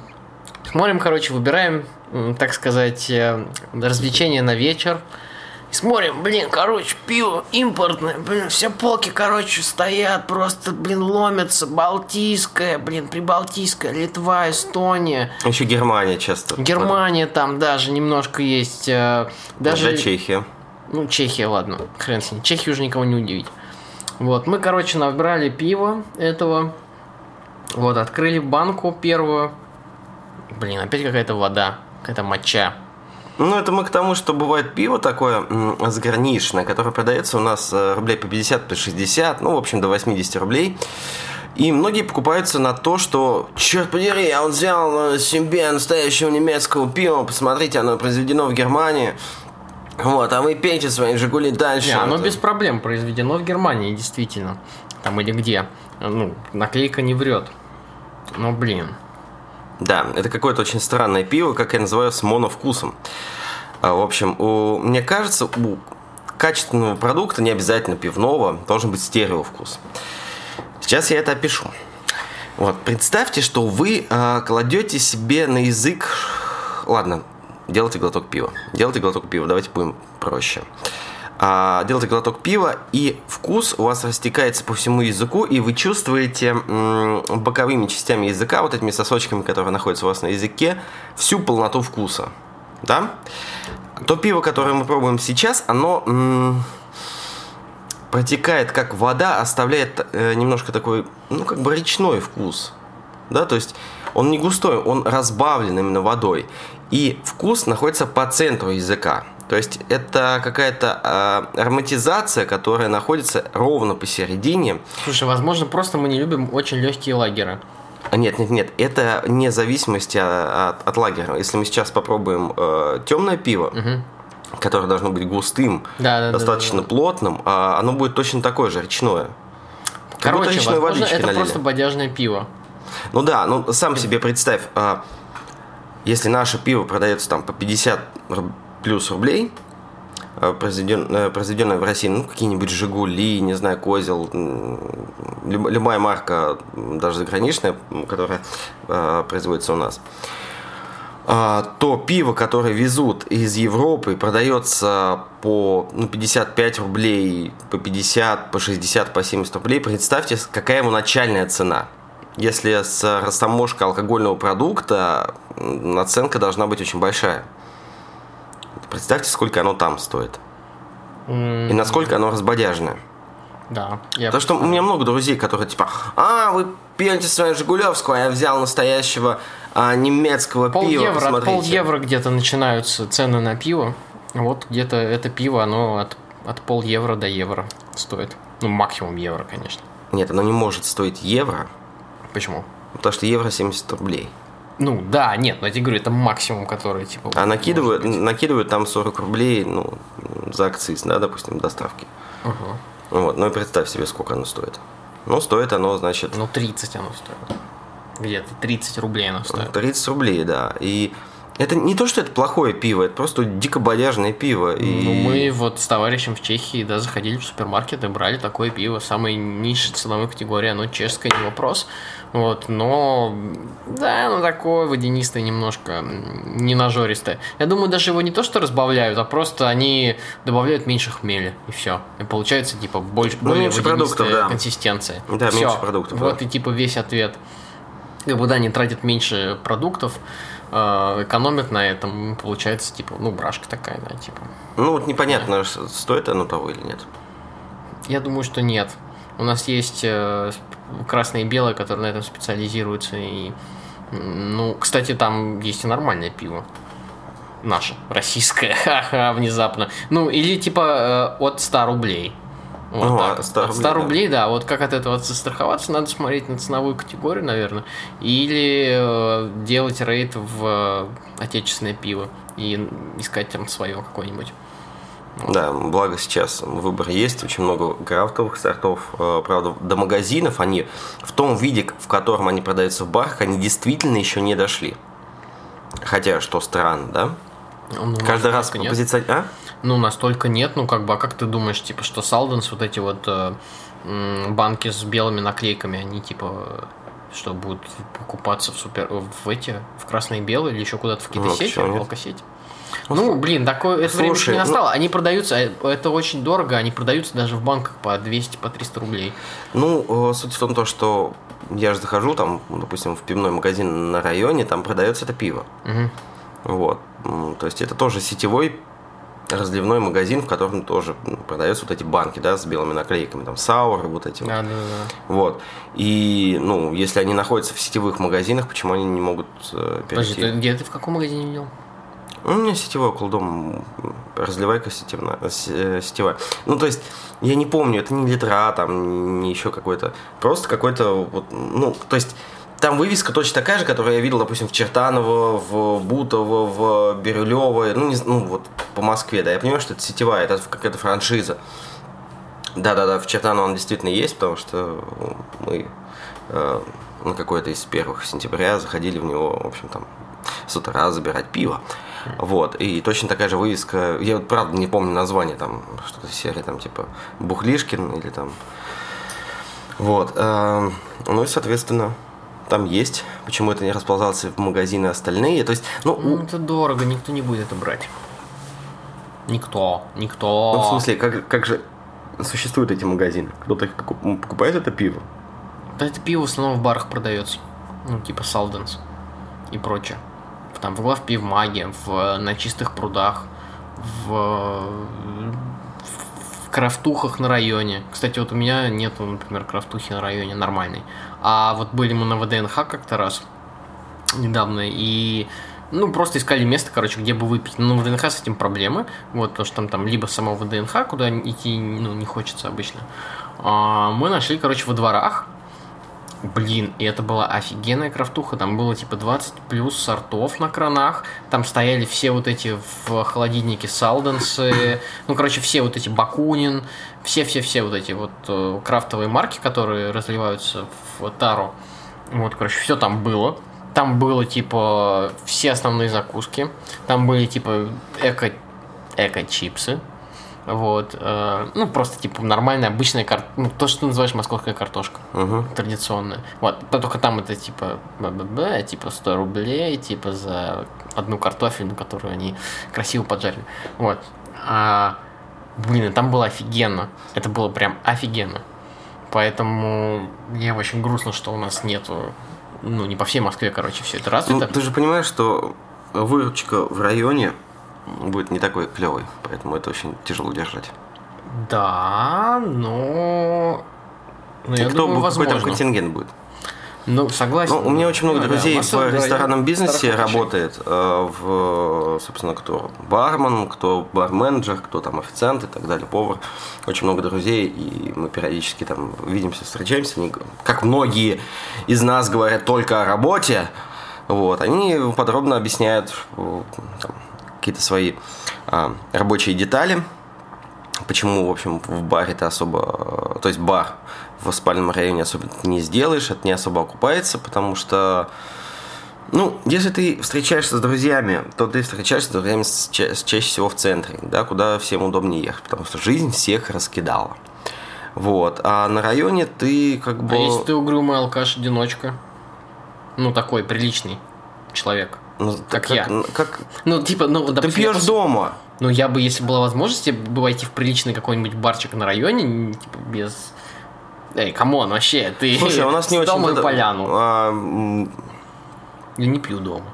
Смотрим, короче, выбираем, так сказать, э, развлечения на вечер. Смотрим, блин, короче, пиво импортное, блин, все полки, короче, стоят, просто, блин, ломятся. Балтийское, блин, Прибалтийское, Литва, Эстония. Еще Германия часто. Германия там даже немножко есть. э, Даже Даже Чехия. ну, Чехия, ладно, хрен с ней. Чехию уже никого не удивить. Вот, мы, короче, набрали пиво этого. Вот, открыли банку первую. Блин, опять какая-то вода, какая-то моча. Ну, это мы к тому, что бывает пиво такое заграничное, которое продается у нас э, рублей по 50, по 60, ну, в общем, до 80 рублей. И многие покупаются на то, что, черт подери, я взял э, себе настоящего немецкого пива, посмотрите, оно произведено в Германии. Вот, а вы пейте свои Жигули дальше. Не, оно Это- без проблем произведено в Германии, действительно. Там или где. Ну, наклейка не врет. Но, блин. Да, это какое-то очень странное пиво, как я называю, с моновкусом. А, В общем, у, мне кажется, у качественного продукта, не обязательно пивного, должен быть стереовкус. Сейчас я это опишу. Вот, представьте, что вы а, кладете себе на язык... Ладно, делайте глоток пива. Делайте глоток пива, давайте будем проще. А, делайте глоток пива, и вкус у вас растекается по всему языку, и вы чувствуете м, боковыми частями языка, вот этими сосочками, которые находятся у вас на языке, всю полноту вкуса. Да? То пиво, которое мы пробуем сейчас, оно м, протекает как вода, оставляет э, немножко такой, ну, как бы речной вкус. Да, то есть он не густой, он разбавлен именно водой. И вкус находится по центру языка. То есть это какая-то э, ароматизация, которая находится ровно посередине. Слушай, возможно, просто мы не любим очень легкие лагеры. А, Нет, нет, нет, это вне зависимости а, от, от лагеря. Если мы сейчас попробуем э, темное пиво, Мгм. которое должно быть густым, Да, да, да, достаточно да, да. плотным, а оно будет точно такое же, речное. Как Короче, речной возможно, это налили. просто бодяжное пиво. Ну да, ну сам себе представь, а, если наше пиво продается там по 50 руб- плюс рублей, произведен- э, произведенное в России, ну какие-нибудь Жигули, не знаю, Козел, любая марка, даже заграничная, которая а, производится у нас. а, то пиво, которое везут из Европы, продается по ну, 55 рублей, по 50, по 60, по 70 рублей. Представьте, какая ему начальная цена. Если с растаможкой алкогольного продукта наценка должна быть очень большая. Представьте, сколько оно там стоит. И насколько оно разбодяжное. Да. Я Потому что у меня много друзей, которые типа, а, вы пьете свою Жигулевскую, а я взял настоящего а, немецкого пол пива. Евро, от пол евро где-то начинаются цены на пиво. Вот где-то это пиво, оно от, от пол евро до евро стоит. Ну, максимум евро, конечно. Нет, оно не может стоить евро. Почему? Потому что евро 70 рублей. Ну, да, нет, но я тебе говорю, это максимум, который, типа... А накидывают, накидывают там 40 рублей, ну, за акциз, да, допустим, доставки. Угу. Вот, ну и представь себе, сколько оно стоит. Ну, стоит оно, значит... Ну, 30 оно стоит. Где-то 30 рублей оно стоит. 30 рублей, да. И это не то, что это плохое пиво, это просто дико бодяжное пиво. И... Ну, мы вот с товарищем в Чехии, да, заходили в супермаркет и брали такое пиво. Самой низшей ценовой категории, оно чешское, не вопрос. Вот, но, да, оно такое водянистое немножко, не нажористое. Я думаю, даже его не то, что разбавляют, а просто они добавляют меньше хмеля, и все. И получается, типа, больше, ну, более меньше продуктов, да. консистенция. Да, Всё. меньше продуктов. Вот да. и, типа, весь ответ. Как бы, да, они тратят меньше продуктов, э, экономят на этом, получается, типа, ну, брашка такая, да, типа. Ну, вот непонятно, да. стоит оно того или нет. Я думаю, что нет. У нас есть э, красное и белое, которые на этом специализируются. И, ну, кстати, там есть и нормальное пиво. Наше, российское, ха-ха, внезапно. Ну, или типа э, от 100 рублей. Вот ну, так. От 100 рублей, от 100 рублей да. да. Вот как от этого застраховаться, надо смотреть на ценовую категорию, наверное. Или э, делать рейд в э, отечественное пиво и искать там свое какое-нибудь. Да, благо сейчас выбор есть, очень много крафтовых сортов. Э, правда, до магазинов они в том виде, в котором они продаются в барах, они действительно еще не дошли. Хотя, что странно, да? Ну, Каждый раз позиционируют... А? Ну, настолько нет. Ну, как бы, а как ты думаешь, типа, что Салденс, вот эти вот э, банки с белыми наклейками, они, типа, что будут покупаться в супер... в эти, в красные и белые или еще куда-то в какие-то ну, сети, в алкосети? Ну, блин, такое это время не настало. Ну... Они продаются, э, это очень дорого, они продаются даже в банках по 200, по 300 рублей. Ну, э, суть в том, то, что я же захожу там, допустим, в пивной магазин на районе, там продается это пиво. Угу. Вот. То есть это тоже сетевой разливной магазин, в котором тоже продаются вот эти банки, да, с белыми наклейками, там, сауры, вот эти да, вот. Да, да. Вот. И, ну, если они находятся в сетевых магазинах, почему они не могут э, перейти? Подожди, ты, где ты в каком магазине видел? Ну, у меня сетевой около дома, разливайка сетевная, э, сетевая. Ну, то есть, я не помню, это не литра, там, не еще какой-то, просто какой-то, вот, ну, то есть, там вывеска точно такая же, которую я видел, допустим, в Чертаново, в Бутово, в Бирюлево, ну, не, ну, вот по Москве, да, я понимаю, что это сетевая, это какая-то франшиза. Да-да-да, в Чертаново он действительно есть, потому что мы э, на какой-то из первых сентября заходили в него, в общем, там, с утра забирать пиво. Вот, и точно такая же вывеска, я вот правда не помню название, там, что-то серии, там, типа, Бухлишкин или там, вот, э, ну и, соответственно, там есть, почему это не расползался в магазины остальные, то есть, ну... ну это дорого, никто не будет это брать. Никто, никто. Ну, в смысле, как, как же существуют эти магазины? Кто-то покупает это пиво? Да это пиво в основном в барах продается. Ну, типа Салденс и прочее там в главпи в в, на чистых прудах, в, в крафтухах на районе. Кстати, вот у меня нету, например, крафтухи на районе нормальной. А вот были мы на ВДНХ как-то раз недавно, и ну, просто искали место, короче, где бы выпить. Но в ВДНХ с этим проблемы, вот, потому что там, там либо само ВДНХ, куда идти, ну, не хочется обычно. А мы нашли, короче, во дворах, Блин, и это была офигенная крафтуха. Там было типа 20 плюс сортов на кранах. Там стояли все вот эти в холодильнике салденсы. Ну, короче, все вот эти Бакунин. Все-все-все вот эти вот э, крафтовые марки, которые разливаются в тару. Вот, короче, все там было. Там было типа все основные закуски. Там были типа эко, эко-чипсы. Вот. Э, ну, просто, типа, нормальная, обычная картошка. Ну, то, что ты называешь московская картошка. Угу. Традиционная. Вот. Но только там это, типа, б типа, 100 рублей, типа, за одну картофельную, которую они красиво поджарили. Вот. А, блин, там было офигенно. Это было прям офигенно. Поэтому мне очень грустно, что у нас нету, ну, не по всей Москве, короче, все это развито. Ну, ты же понимаешь, что выручка в районе будет не такой клевый, поэтому это очень тяжело держать. Да, но... но я кто думаю, возможно. какой там контингент будет? Ну, согласен. Ну, у меня очень много да, друзей да, в да, ресторанном бизнесе работает. Э, в, собственно, кто бармен, кто барменджер, кто там официант и так далее, повар. Очень много друзей, и мы периодически там видимся, встречаемся. Они, как многие из нас говорят только о работе, вот, они подробно объясняют э, там, какие-то свои а, рабочие детали, почему, в общем, в баре это особо... То есть бар в спальном районе особо не сделаешь, это не особо окупается, потому что... Ну, если ты встречаешься с друзьями, то ты встречаешься с друзьями ча- чаще всего в центре, да, куда всем удобнее ехать, потому что жизнь всех раскидала. Вот. А на районе ты как бы... А если ты угрюмый алкаш-одиночка? Ну, такой приличный человек. Ну, как, как я. Как... Ну, типа, ну, допустим, Ты пьешь дома. Ну, я бы, если была возможность, я бы войти в приличный какой-нибудь барчик на районе, типа, без... Эй, come on, вообще, ты... Слушай, у нас не очень... Дома поляну. А... Я не пью дома.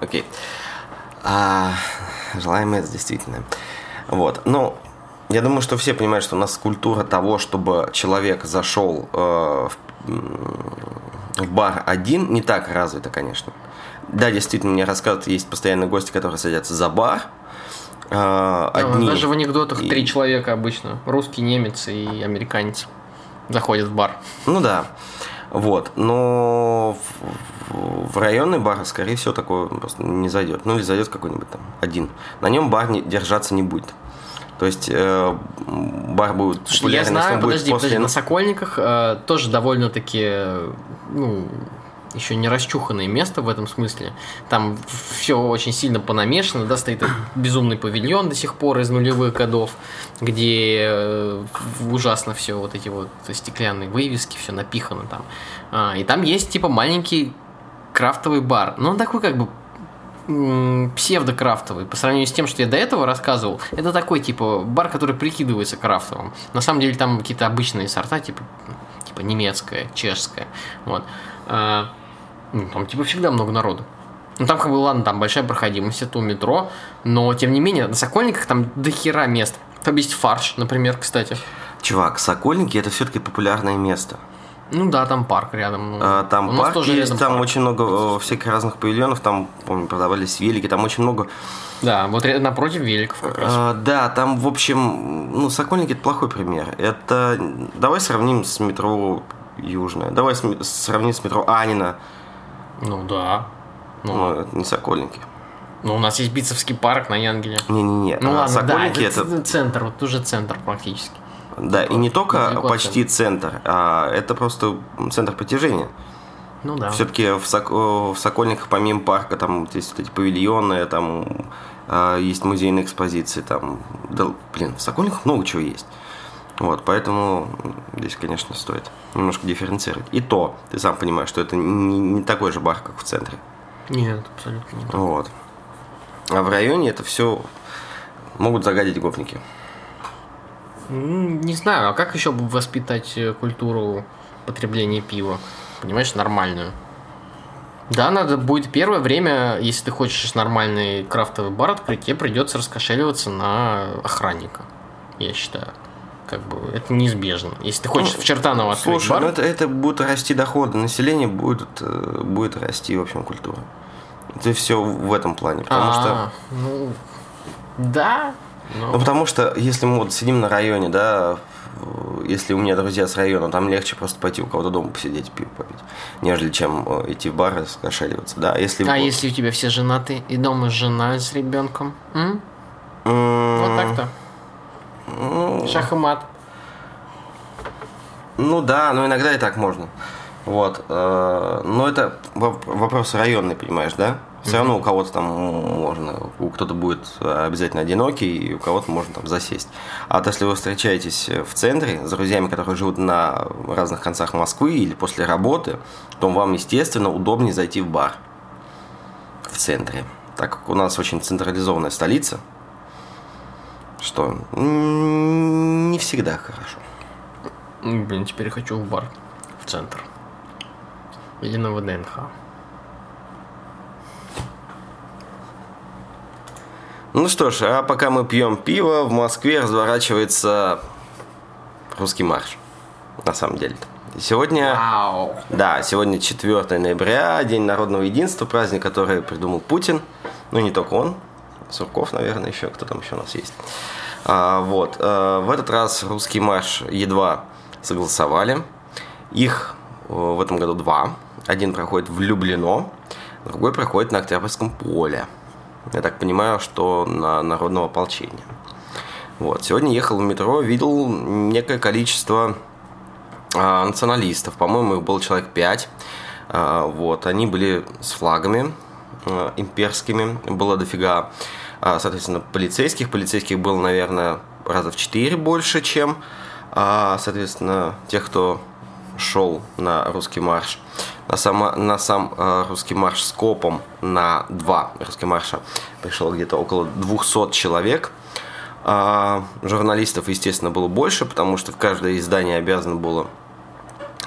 Окей. А, желаем это действительно. Вот. Ну, я думаю, что все понимают, что у нас культура того, чтобы человек зашел э, в в бар один не так развито, конечно. Да, действительно, мне рассказывают, есть постоянные гости, которые садятся за бар. Э, одни. Даже в анекдотах и... три человека обычно. Русский, немец и американец заходят в бар. Ну да. Вот. Но в, в районный бар, скорее всего, такое просто не зайдет. Ну или зайдет какой-нибудь там один. На нем бар не, держаться не будет. То есть э, бар будет популярен, Я знаю, подожди, после... подожди, на Сокольниках э, тоже довольно-таки, ну, еще не расчуханное место в этом смысле. Там все очень сильно понамешано, да, стоит безумный павильон до сих пор из нулевых годов, где э, ужасно все вот эти вот стеклянные вывески, все напихано там. А, и там есть типа маленький крафтовый бар. Но он такой как бы псевдокрафтовый по сравнению с тем, что я до этого рассказывал. Это такой типа бар, который прикидывается крафтовым. На самом деле там какие-то обычные сорта, типа, типа немецкая, чешская. Вот. А, ну, там типа всегда много народу. Ну там как бы ладно, там большая проходимость, это у метро, но тем не менее на Сокольниках там до хера мест. Там есть фарш, например, кстати. Чувак, Сокольники это все-таки популярное место. Ну да, там парк рядом. Ну, а, там У парк тоже есть, там парк. очень много э, всяких разных павильонов, там, помню, продавались велики, там очень много... Да, вот напротив великов как раз. А, да, там, в общем, ну, Сокольники это плохой пример. Это, давай сравним с метро Южное, давай сравним с метро Анина. Ну да. Ну, ну это не Сокольники. Ну, у нас есть Битцевский парк на Янгеле. Не-не-не. Ну а ладно, Сокольники да, это, это центр, вот уже центр практически. Да, и не только почти центр, а это просто центр притяжения. Ну да. Все-таки в, Сок... в Сокольниках помимо парка там есть вот эти павильоны, там э, есть музейные экспозиции, там, да, блин, в Сокольниках много чего есть. Вот, поэтому здесь, конечно, стоит немножко дифференцировать. И то, ты сам понимаешь, что это не, не такой же бар, как в центре. Нет, абсолютно не Вот. А в районе это все могут загадить гопники. Не знаю, а как еще воспитать э, культуру потребления пива? Понимаешь, нормальную. Да, надо будет первое время, если ты хочешь нормальный крафтовый бар открыть, тебе придется раскошеливаться на охранника, я считаю. Как бы это неизбежно. Если ты хочешь ну, в Чертаново открыть слушай, бар... ну это, это будут расти доходы населения, будет, э, будет расти, в общем, культура. Это все в этом плане, потому А-а-а. что... Ну, да, ну, потому что если мы вот сидим на районе, да, если у меня друзья с района, там легче просто пойти у кого-то дома посидеть, пиво попить, нежели чем э, идти в бар и скошеливаться, да. Если а вот... если у тебя все женаты и дома жена с ребенком? М? Вот так-то. Ну... Шах и мат. Ну да, но иногда и так можно. Вот. Э, но это вопрос районный, понимаешь, да? Все равно у кого-то там можно, кто-то будет обязательно одинокий, и у кого-то можно там засесть. А вот если вы встречаетесь в центре с друзьями, которые живут на разных концах Москвы или после работы, то вам, естественно, удобнее зайти в бар в центре. Так как у нас очень централизованная столица, что не всегда хорошо. Блин, теперь хочу в бар в центр. Или на ВДНХ. Ну что ж, а пока мы пьем пиво, в Москве разворачивается русский марш. На самом деле. Сегодня, Вау. да, сегодня 4 ноября, День народного единства, праздник, который придумал Путин. Ну, не только он, Сурков, наверное, еще, кто там еще у нас есть. А, вот, а, в этот раз русский марш едва согласовали. Их э, в этом году два. Один проходит в Люблино, другой проходит на Октябрьском поле. Я так понимаю, что на народного ополчения. Вот. Сегодня ехал в метро, видел некое количество а, националистов. По-моему, их было человек пять. А, вот. Они были с флагами а, имперскими. Было дофига, а, соответственно, полицейских. Полицейских было, наверное, раза в четыре больше, чем, а, соответственно, тех, кто шел на русский марш. На, само, на сам э, русский марш с копом на два русский марша пришло где-то около 200 человек. А, журналистов, естественно, было больше, потому что в каждое издание обязано было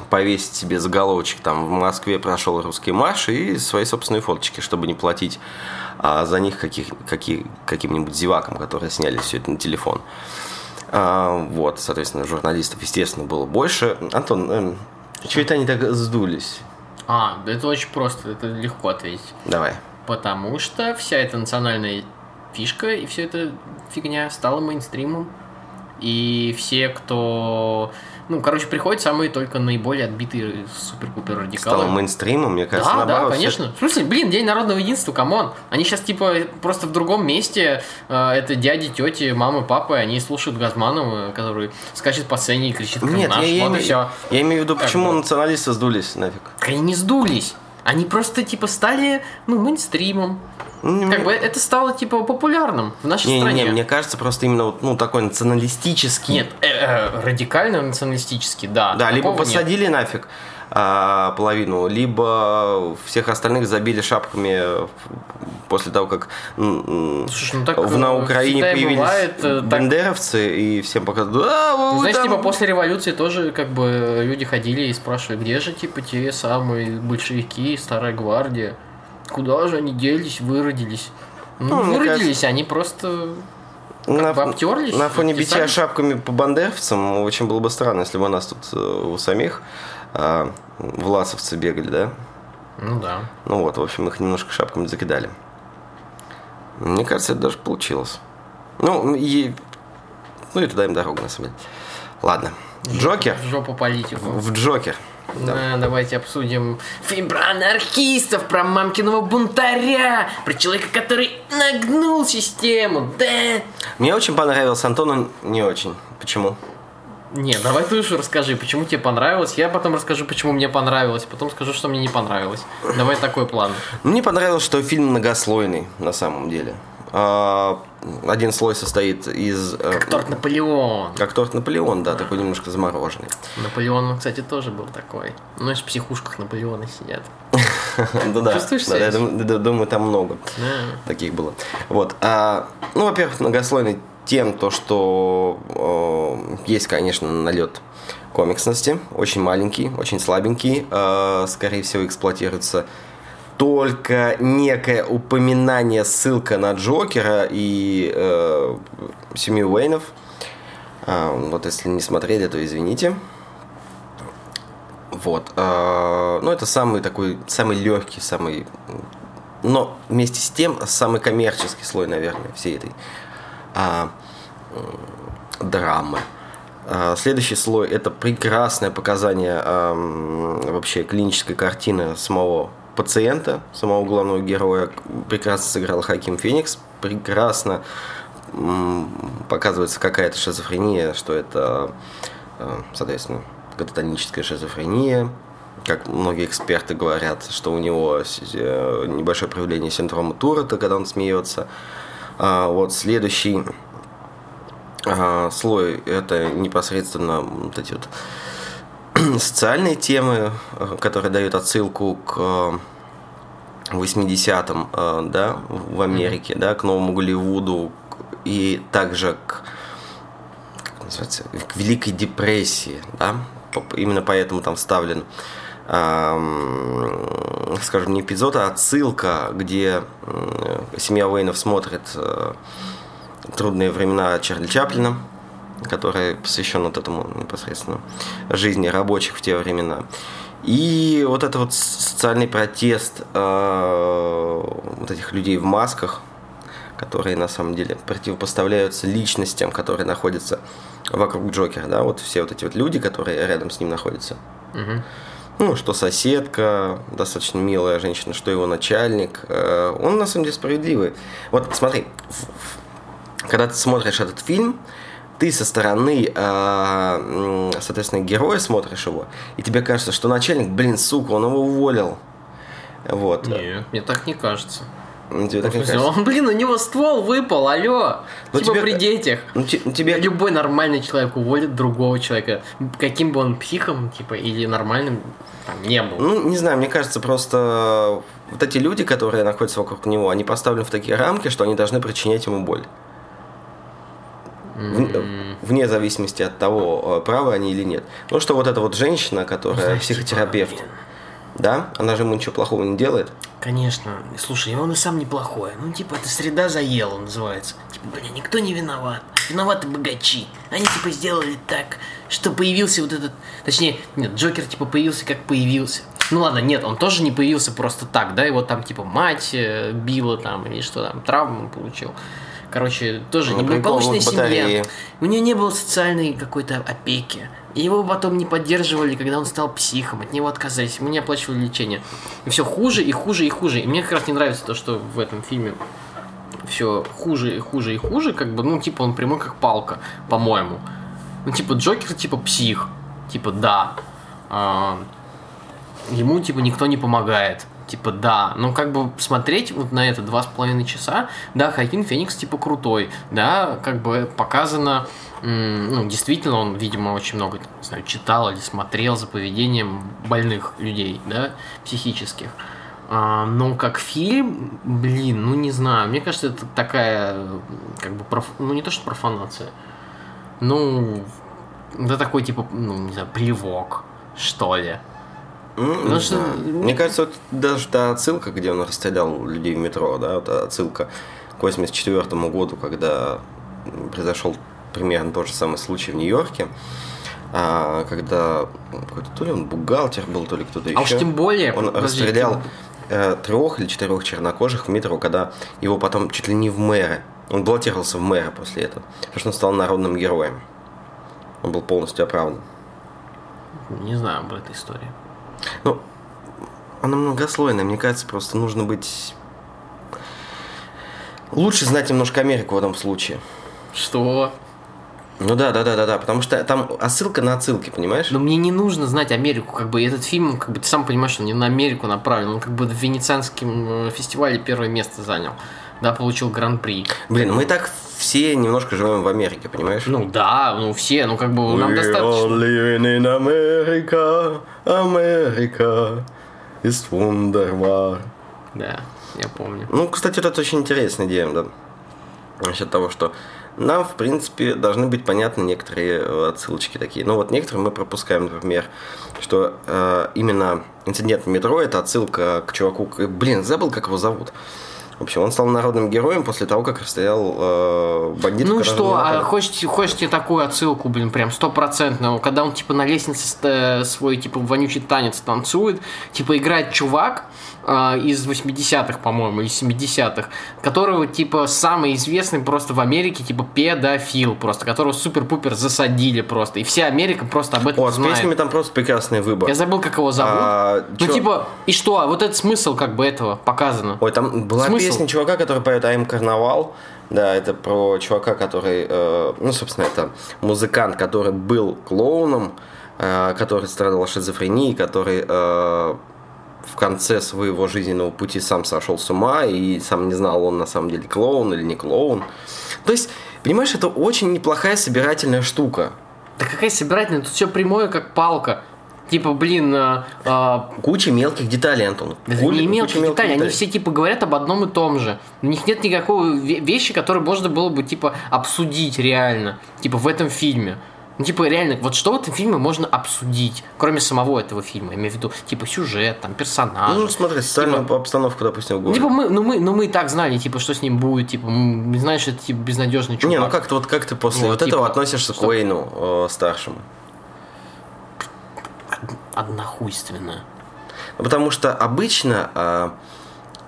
повесить себе заголовочек, там в Москве прошел русский марш и свои собственные фоточки, чтобы не платить а, за них каких, каких, каким-нибудь зевакам, которые сняли все это на телефон. А, вот, соответственно, журналистов, естественно, было больше. Антон, э, что это они так сдулись? А, да это очень просто, это легко ответить. Давай. Потому что вся эта национальная фишка и вся эта фигня стала мейнстримом. И все, кто... Ну, короче, приходят самые только наиболее отбитые супер-пупер радикалы. Стало мейнстримом, мне кажется, Да, да, все- конечно. В смысле, блин, День народного единства, come on. Они сейчас, типа, просто в другом месте. э, это дяди, тети, мамы, папы. Они слушают Газманова, который скачет по сцене и кричит Нет, «Наш», я, я вот и име- все. я имею в виду, Как почему бы. националисты сдулись нафиг. Они не сдулись. Они просто, типа, стали, ну, мейнстримом. Ну, Как бы это стало, типа, популярным в нашей не, не, стране. не, мне кажется, просто именно вот, ну, такой националистический. Нет, э, э, радикально националистический, да. Да, либо такого нет. посадили нафиг а, половину, либо всех остальных забили шапками после того, как Слушай, ну так, в, на э, Украине появились бывает, э, так- бандеровцы и всем показывают, а, вы Ну, знаешь, там- типа после революции тоже как бы люди ходили и спрашивали, где же типа те самые большевики, старая гвардия, куда же они делись, выродились. Ну, Ну, выродились, они просто на, обтерлись, на фоне битья шапками по бандеровцам очень было бы странно, если бы у нас тут э, у самих а, власовцы бегали, да? Ну да. Ну вот, в общем, их немножко шапками закидали. Мне кажется, это даже получилось. Ну, и... Ну и туда им дорога, на самом деле. Ладно. Джокер. В жопу политику. В Джокер. Да, давайте обсудим фильм про анархистов, про мамкиного бунтаря, про человека, который нагнул систему, да. Мне очень понравился, Антону не очень. Почему? Не, давай ты уж расскажи, почему тебе понравилось. Я потом расскажу, почему мне понравилось. Потом скажу, что мне не понравилось. Давай такой план. Мне понравилось, что фильм многослойный, на самом деле. А, Один слой состоит из... э, Торт Наполеон. Как торт Наполеон, да, такой немножко замороженный. Наполеон, кстати, тоже был такой. Ну, и в психушках Наполеона сидят. Ну да, Чувствуешь да, я связь? дум- д- думаю, там много. Таких было. Вот. А, ну, во-первых, многослойный тем, то, что э, есть, конечно, налет комиксности, очень маленький, очень слабенький, э, скорее всего, эксплуатируется только некое упоминание, ссылка на Джокера и э, семью Уэйнов. А, вот если не смотрели, то извините. Вот. э, ну, это самый такой, самый легкий, самый... Но вместе с тем, самый коммерческий слой, наверное, всей этой а, драмы. А, Следующий слой это прекрасное показание ам, вообще клинической картины самого пациента, самого главного героя. Прекрасно сыграл Хаким Феникс, прекрасно показывается какая-то шизофрения, что это, э, соответственно, кататоническая шизофрения, как многие эксперты говорят, что у него э, небольшое проявление синдрома Туретта, когда он смеется. А, вот следующий а, слой это непосредственно вот эти вот социальные темы, э, которые дают отсылку к 80-м, э, да, в Америке, да, к новому Голливуду и также к, как называется, к Великой депрессии, да, именно поэтому там вставлен скажем, не эпизод, а отсылка, где семья Уэйнов смотрит э, трудные времена Чарли Чаплина, который посвящен вот этому непосредственно жизни рабочих в те времена. И вот это вот социальный протест э, вот этих людей в масках, которые на самом деле противопоставляются личностям, которые находятся вокруг Джокера, да, вот все вот эти вот люди, которые рядом с ним находятся. Угу. Ну, что соседка, достаточно милая женщина, что его начальник. Э, он на самом деле справедливый. Вот смотри, когда ты смотришь этот фильм, ты со стороны, э, соответственно, героя смотришь его, и тебе кажется, что начальник, блин, сука, он его уволил. Вот. Нет, мне так не кажется. Ну, тебе так не кажется? Он, блин, у него ствол выпал, алло. Ну, типа тебе, при детях. Ну, тебе... Любой нормальный человек уволит другого человека. Каким бы он психом, типа, или нормальным там не был. Ну, не знаю, мне кажется, просто вот эти люди, которые находятся вокруг него, они поставлены в такие рамки, что они должны причинять ему боль. Mm-hmm. Вне зависимости от того, э, правы они или нет. Ну что вот эта вот женщина, которая Знаешь, психотерапевт, типа, да, она же ему ничего плохого не делает. Конечно. Слушай, он и сам неплохой. Ну, типа, это среда заела называется. Типа, бля, никто не виноват. Виноваты богачи. Они, типа, сделали так, что появился вот этот... Точнее, нет, Джокер, типа, появился как появился. Ну ладно, нет, он тоже не появился просто так, да, его там, типа, мать э, била там, или что там, травму получил. Короче, тоже ну, неблагополучная семья. У нее не было социальной какой-то опеки. Его потом не поддерживали, когда он стал психом, от него отказались, ему не оплачивали лечение. И все хуже и хуже и хуже. И мне как раз не нравится то, что в этом фильме все хуже и хуже и хуже, как бы, ну, типа, он прямой как палка, по-моему. Ну, типа, Джокер, типа, псих. Типа, да. А, ему, типа, никто не помогает типа, да, но как бы смотреть вот на это два с половиной часа, да, Хакин Феникс, типа, крутой, да, как бы показано, ну, действительно, он, видимо, очень много, не знаю, читал или смотрел за поведением больных людей, да, психических. А, но как фильм, блин, ну не знаю, мне кажется, это такая, как бы, проф... ну не то что профанация, ну, это такой, типа, ну, не знаю, плевок, что ли. Ну, что... Мне кажется, вот даже та отсылка, где он расстрелял людей в метро, да, вот отсылка к 84 году, когда произошел примерно тот же самый случай в Нью-Йорке, а, когда какой-то то ли он бухгалтер был, то ли кто-то еще. А уж тем более. Он расстрелял э, трех или четырех чернокожих в метро, когда его потом чуть ли не в мэры. Он баллотировался в мэра после этого, потому что он стал народным героем. Он был полностью оправдан. Не знаю об этой истории. Ну, она многослойная. Мне кажется, просто нужно быть... Лучше знать немножко Америку в этом случае. Что? Ну да, да, да, да, да, потому что там отсылка на отсылки, понимаешь? Но мне не нужно знать Америку, как бы этот фильм, как бы ты сам понимаешь, что он не на Америку направлен, он как бы в Венецианском э, фестивале первое место занял, да, получил гран-при. Блин, мы так все немножко живем в Америке, понимаешь? Ну да, ну все, ну как бы We нам достаточно. All living in America, America is wonderful. Да, я помню. Ну, кстати, это очень интересная идея, да. Насчет того, что нам, в принципе, должны быть понятны некоторые э, отсылочки такие. Ну вот некоторые мы пропускаем, например, что э, именно инцидент в метро это отсылка к чуваку, блин, забыл, как его зовут. В общем, он стал народным героем после того, как расстрелял э, бандитов. Ну что, а хочете, хочете такую отсылку, блин, прям стопроцентную, когда он типа на лестнице свой типа вонючий танец танцует, типа играет чувак, э, из 80-х, по-моему, из 70-х, которого, типа, самый известный просто в Америке, типа, педофил просто, которого супер-пупер засадили просто. И вся Америка просто об этом О, знает. с песнями там просто прекрасный выбор. Я забыл, как его зовут. А, ну, чё? типа, и что? А вот этот смысл, как бы, этого показано. Ой, там была смысл? песня чувака, который поет «I'm карнавал». Да, это про чувака, который, э, ну, собственно, это музыкант, который был клоуном, э, который страдал шизофренией, который э, в конце своего жизненного пути сам сошел с ума и сам не знал, он на самом деле клоун или не клоун. То есть, понимаешь, это очень неплохая собирательная штука. Да какая собирательная? Тут все прямое, как палка. Типа, блин... Э, э, куча мелких деталей, Антон. Это Куль, не мелкие детали, деталей. они все типа говорят об одном и том же. У них нет никакой вещи, которые можно было бы типа обсудить реально. Типа в этом фильме. Ну, типа, реально, вот что в этом фильме можно обсудить, кроме самого этого фильма, я имею в виду, типа, сюжет, там, персонаж. Ну, смотри, социальную типа, обстановку, допустим, в городе. Типа, мы, ну, мы, ну, мы и так знали, типа, что с ним будет, типа, знаешь, это, типа, безнадежный чувак. Не, ну, как ты, вот, как ты после вот, вот типа, этого относишься что? к Уэйну э, старшему? Однохуйственно. Потому что обычно... Э,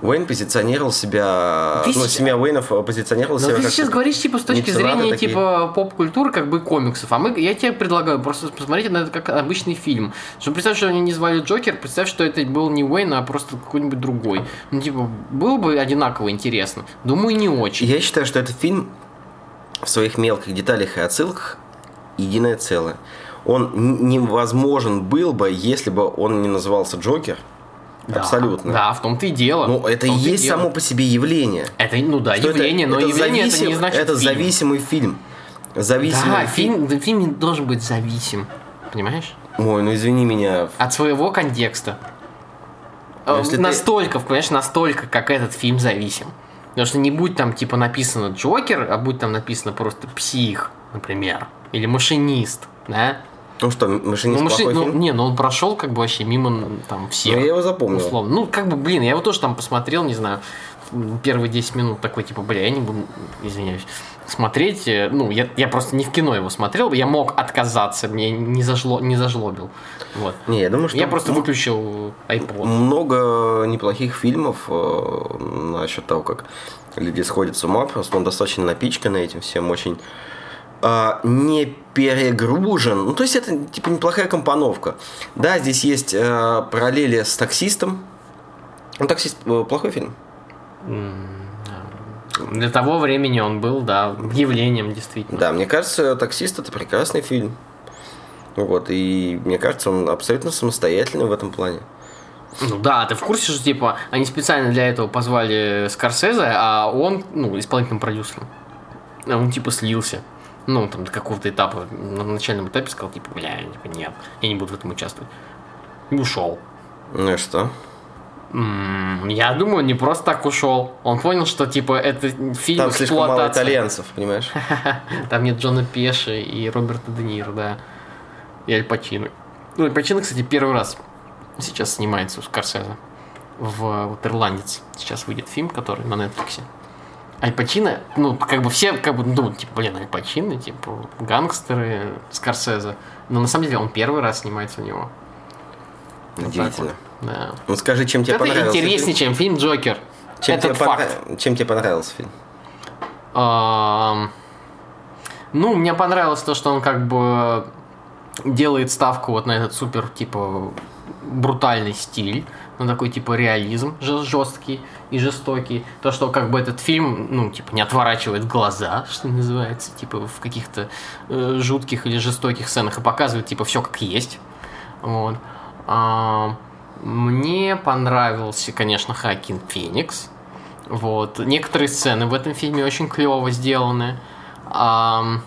Уэйн позиционировал себя, ты ну, семья Уэйнов позиционировала себя. Ты как сейчас говоришь типа с точки зрения такие. типа поп-культуры, как бы комиксов, а мы, я тебе предлагаю просто посмотреть на это как обычный фильм. Что представь, что они не звали Джокер, представь, что это был не Уэйн, а просто какой-нибудь другой. Ну типа было бы одинаково интересно. Думаю, не очень. Я считаю, что этот фильм в своих мелких деталях и отсылках единое целое. Он невозможен был бы, если бы он не назывался Джокер. Да, Абсолютно. Да, в том-то и дело. Ну, это и есть само по себе явление. Это, ну да, что явление, это, но это явление зависим, это не значит Это фильм. зависимый фильм. Зависимый да, фильм. фильм, фильм не должен быть зависим. Понимаешь? Ой, ну извини меня. От своего контекста. Ну, настолько, ты... понимаешь, настолько, как этот фильм зависим. Потому что не будь там типа написано Джокер, а будь там написано просто псих, например. Или машинист, да? Ну что, машинист ну, машин... ну, Не, ну он прошел как бы вообще мимо там всех. Ну я его запомнил. Условно. Ну как бы, блин, я его тоже там посмотрел, не знаю, первые 10 минут такой, типа, бля, я не буду, извиняюсь, смотреть. Э, ну, я, я просто не в кино его смотрел, я мог отказаться, мне не, зашло, не зажлобил. Вот. Не, я думаю, что... Я просто выключил iPod. Много неплохих фильмов э, насчет того, как люди сходят с ума, просто он достаточно напичкан этим всем, очень э, не перегружен. Ну, то есть это типа неплохая компоновка. Да, здесь есть э, параллели с таксистом. Ну, таксист э, плохой фильм. Для того времени он был, да, явлением действительно. Да, мне кажется, таксист это прекрасный фильм. Вот, и мне кажется, он абсолютно самостоятельный в этом плане. Ну да, ты в курсе, что типа они специально для этого позвали Скорсезе, а он, ну, исполнительным продюсером. А он типа слился ну, там, до какого-то этапа, на начальном этапе сказал, типа, бля, типа, нет, я не буду в этом участвовать. И ушел. Ну и что? Я думаю, он не просто так ушел. Он понял, что типа это фильм Там слишком мало итальянцев, понимаешь? Там нет Джона Пеши и Роберта Де Ниро, да. И Аль Пачино. Ну, Аль Пачино, кстати, первый раз сейчас снимается у Скорсезе. В вот, «Ирландец». Сейчас выйдет фильм, который на Netflix. Аль Пачино, ну, как бы все, как бы, ну, типа, блин, Аль Пачино, типа, гангстеры, Скорсезе. Но на самом деле он первый раз снимается у него. Удивительно. Вот да. Ну скажи, чем тебе Это понравился интереснее, фильм? чем фильм Джокер. Чем, тебе, факт. Понрав... чем тебе понравился фильм? Ну, мне понравилось то, что он как бы делает ставку вот на этот супер, типа, брутальный стиль ну, такой, типа, реализм жесткий и жестокий. То, что, как бы, этот фильм, ну, типа, не отворачивает глаза, что называется, типа, в каких-то э, жутких или жестоких сценах и показывает, типа, все как есть. Вот. А, мне понравился, конечно, Хакин Феникс. Вот. Некоторые сцены в этом фильме очень клево сделаны. А,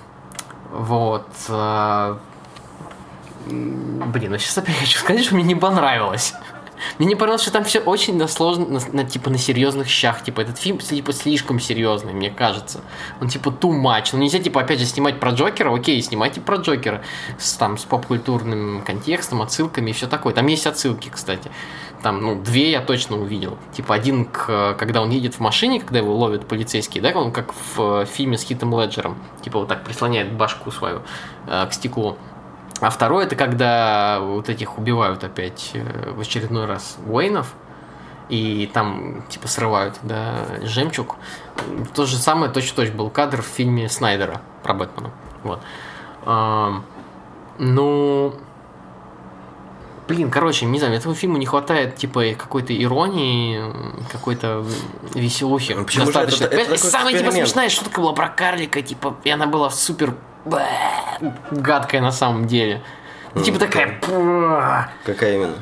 вот. А, блин, ну сейчас опять хочу сказать, что мне не понравилось. Мне не понравилось, что там все очень на сложно, на, на, типа на серьезных щах. Типа этот фильм типа слишком серьезный, мне кажется. Он типа too much. Ну нельзя типа опять же снимать про Джокера, окей, снимайте про Джокера с там с поп-культурным контекстом, отсылками и все такое. Там есть отсылки, кстати. Там, ну, две я точно увидел. Типа один, к, когда он едет в машине, когда его ловят полицейские, да, он как в фильме с Хитом Леджером. Типа вот так прислоняет башку свою э, к стеклу. А второе, это когда вот этих убивают опять э, в очередной раз Уэйнов, и там типа срывают, да, жемчуг. То же самое точно-точно был кадр в фильме Снайдера про Бэтмена. Вот. А, ну, блин, короче, не знаю, этому фильму не хватает типа какой-то иронии, какой-то веселухи. Ну, почему Достаточно. это, это, это Самая типа смешная шутка была про карлика, типа, и она была супер гадкая на самом деле. Ну, типа такая... Какая именно?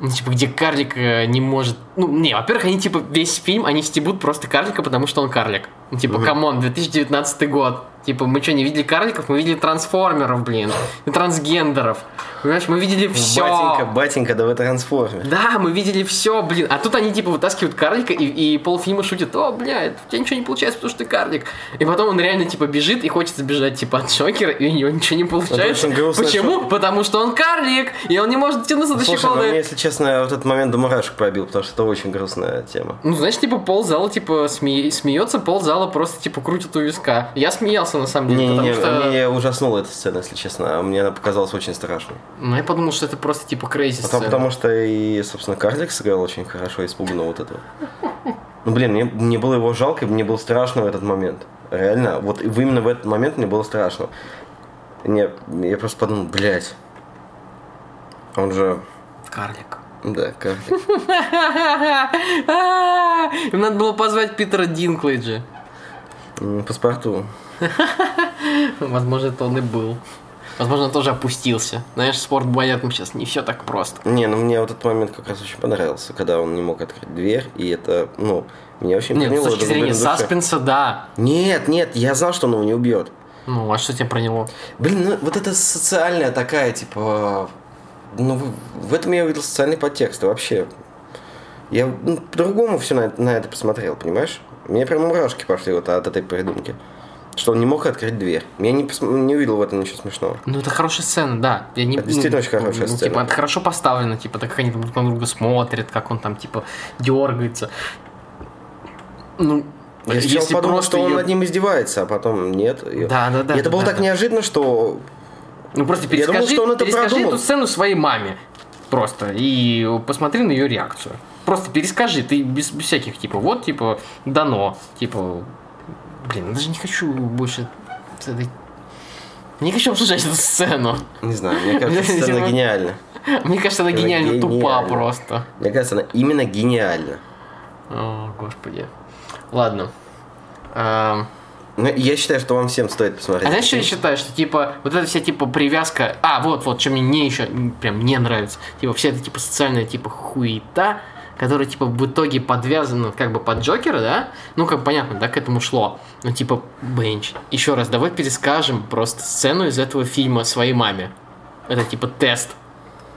Ну, типа, где карлик э, не может... Ну, не, во-первых, они, типа, весь фильм, они стебут просто карлика, потому что он карлик. Ну, типа, come on, 2019 год. Типа, мы что, не видели карликов? Мы видели трансформеров, блин. И трансгендеров. Понимаешь, мы видели все. Батенька, батенька, да вы трансформер. Да, мы видели все, блин. А тут они, типа, вытаскивают карлика, и, и полфильма шутят, о, блядь, у тебя ничего не получается, потому что ты карлик. И потом он реально, типа, бежит и хочет сбежать, типа, от Джокера, и у него ничего не получается. Почему? Что... Потому что он карлик, и он не может тянуться до щеколды. Ну, мне, если честно, вот этот момент до мурашек пробил, потому что это очень грустная тема. Ну, знаешь, типа, пол зала, типа, сме... смеется, пол зала просто, типа, крутит у виска. Я смеялся, на самом деле, не, потому не, что... Мне ужаснула эта сцена, если честно. Мне она показалась очень страшной. Ну, я подумал, что это просто, типа, крейзи Потому, потому что и, собственно, Карлик сыграл очень хорошо, испуганно вот этого. Ну, блин, мне, мне было его жалко, мне было страшно в этот момент. Реально, вот именно в этот момент мне было страшно. Не, я просто подумал, блядь, он же... Карлик. Да, карлик. Им надо было позвать Питера Динклейджа. Паспорту. Возможно, это он и был. Возможно, тоже опустился. Знаешь, спорт боятам сейчас не все так просто. Не, ну мне вот этот момент как раз очень понравился, когда он не мог открыть дверь, и это, ну, меня очень Нет, с точки зрения саспенса, да. Нет, нет, я знал, что он его не убьет. Ну, а что тебе про него? Блин, ну вот это социальная такая, типа, ну, в этом я увидел социальный подтекст, вообще. Я ну, по-другому все на, на это посмотрел, понимаешь? Мне прям мурашки пошли вот от этой придумки. Что он не мог открыть дверь. Я не, пос... не увидел в этом ничего смешного. Ну, это хорошая сцена, да. Я не, это действительно ну, очень хорошая ну, сцена. Типа, это хорошо поставлено, типа, так как они друг на друга смотрят, как он там, типа, дергается. Ну, я если подумал, что он ее... над ним издевается, а потом нет. Да, да, да. И это было да, так да. неожиданно, что... Ну, просто перескажи, думал, что он это перескажи продумал. эту сцену своей маме. Просто. И посмотри на ее реакцию. Просто перескажи, ты без, без всяких, типа, вот, типа, дано. Типа, Блин, я даже не хочу больше... Не хочу обсуждать эту сцену. Не знаю, мне кажется, сцена гениальна. Мне кажется, она гениально тупа просто. Мне кажется, она именно гениальна. О, господи. Ладно. Ну, я считаю, что вам всем стоит посмотреть. А знаешь, что я считаю? Что, типа, вот эта вся, типа, привязка... А, вот, вот, что мне не еще прям не нравится. Типа, вся эта, типа, социальная, типа, хуета, которая, типа, в итоге подвязана, как бы, под Джокера, да? Ну, как понятно, да, к этому шло. Ну, типа, Бенч. Еще раз, давай перескажем просто сцену из этого фильма своей маме. Это, типа, тест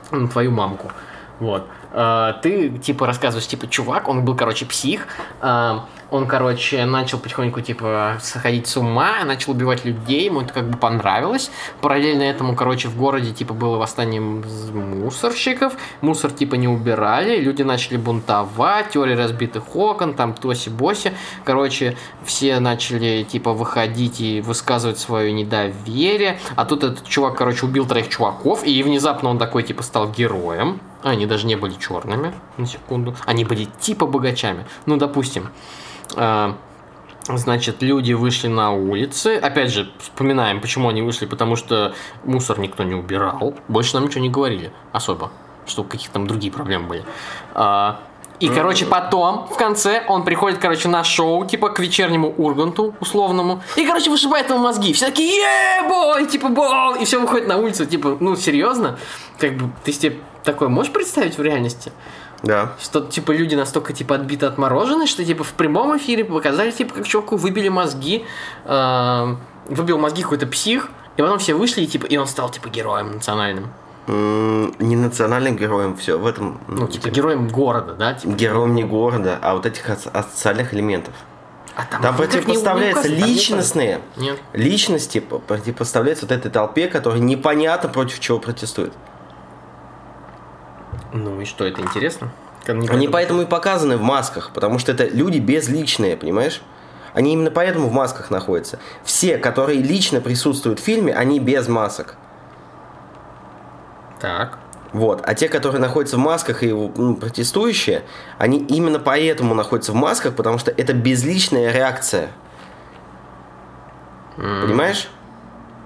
на твою мамку. Вот. А, ты, типа, рассказываешь, типа, чувак, он был, короче, псих, а, он, короче, начал потихоньку, типа, сходить с ума, начал убивать людей, ему это как бы понравилось. Параллельно этому, короче, в городе, типа, было восстание мусорщиков, мусор, типа, не убирали, люди начали бунтовать, теория разбитых окон, там, тоси-боси. Короче, все начали, типа, выходить и высказывать свое недоверие. А тут этот чувак, короче, убил троих чуваков, и внезапно он такой, типа, стал героем. Они даже не были черными, на секунду. Они были типа богачами. Ну, допустим. А, значит, люди вышли на улицы. Опять же, вспоминаем, почему они вышли. Потому что мусор никто не убирал. Больше нам ничего не говорили особо. Что какие-то там другие проблемы были. А, и, короче, потом, в конце, он приходит, короче, на шоу, типа, к вечернему Урганту, условному, и, короче, вышибает ему мозги. Все такие, бой, типа, бой, и все выходит на улицу, типа, ну, серьезно? Как бы, ты себе такое можешь представить в реальности? Да. Что, типа, люди настолько, типа, отбиты отморожены, что, типа, в прямом эфире показали, типа, как чуваку выбили мозги, э, выбил мозги какой-то псих, и потом все вышли, и, типа, и он стал, типа, героем национальным. Не национальным героем, все в этом. Ну, типа, типа героем города, да? Типа, героем не города, а вот этих социальных элементов. А там там противопоставляются не, не личностные Нет. личности, противопоставляются вот этой толпе, которая непонятно против чего протестует. Ну и что, это интересно? Они поэтому... поэтому и показаны в масках, потому что это люди безличные, понимаешь? Они именно поэтому в масках находятся. Все, которые лично присутствуют в фильме, они без масок. Так. Вот. А те, которые находятся в масках и ну, протестующие, они именно поэтому находятся в масках, потому что это безличная реакция. Mm. Понимаешь?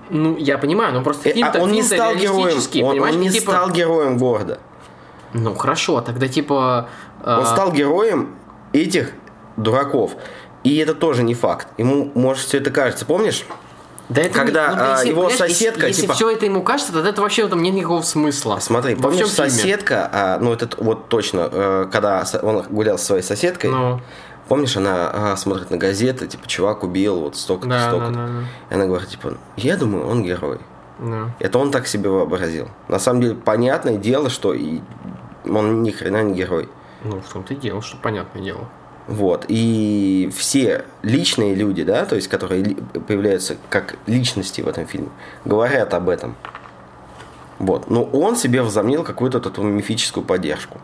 Ну, я понимаю, но просто фильм а он не стал героем. Он, он не типа... стал героем города. Ну хорошо, тогда типа... Э... Он стал героем этих дураков. И это тоже не факт. Ему, может, все это кажется. Помнишь? Да это когда не, ну, а, если, его соседка, если, типа... если все это ему кажется, тогда это вообще там нет никакого смысла. Смотри, Во помнишь соседка, а, ну это вот точно, э, когда он гулял со своей соседкой, Ну, помнишь, она а, смотрит на газеты, типа, чувак убил вот столько-то, да, да, столько-то. да, И она говорит, типа, я думаю, он герой. да. Это он так себе вообразил. На самом деле, понятное дело, что и он ни хрена не герой. Ну, в том-то и дело, что понятное дело. Вот. И все личные люди, да, то есть, которые появляются как личности в этом фильме, говорят об этом. Вот. Но он себе возомнил какую-то вот эту мифическую поддержку.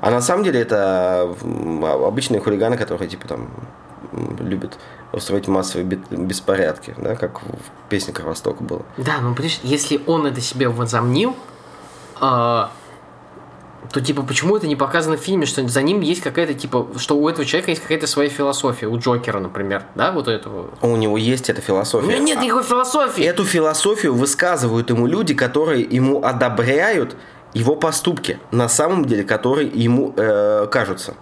А на самом деле это а- обычные хулиганы, которые типа там любят устроить массовые бе- беспорядки, да, как в песне Кровостока было. Да, ну, понимаешь, если он это себе возомнил, а, то, типа, почему это не показано в фильме, что за ним есть какая-то, типа, что у этого человека есть какая-то своя философия, у Джокера, например, да, вот у этого. У него есть эта У философия. него нет никакой философии. Эту философию высказывают ему люди, которые ему одобряют его поступки, на самом деле, которые ему э, кажутся.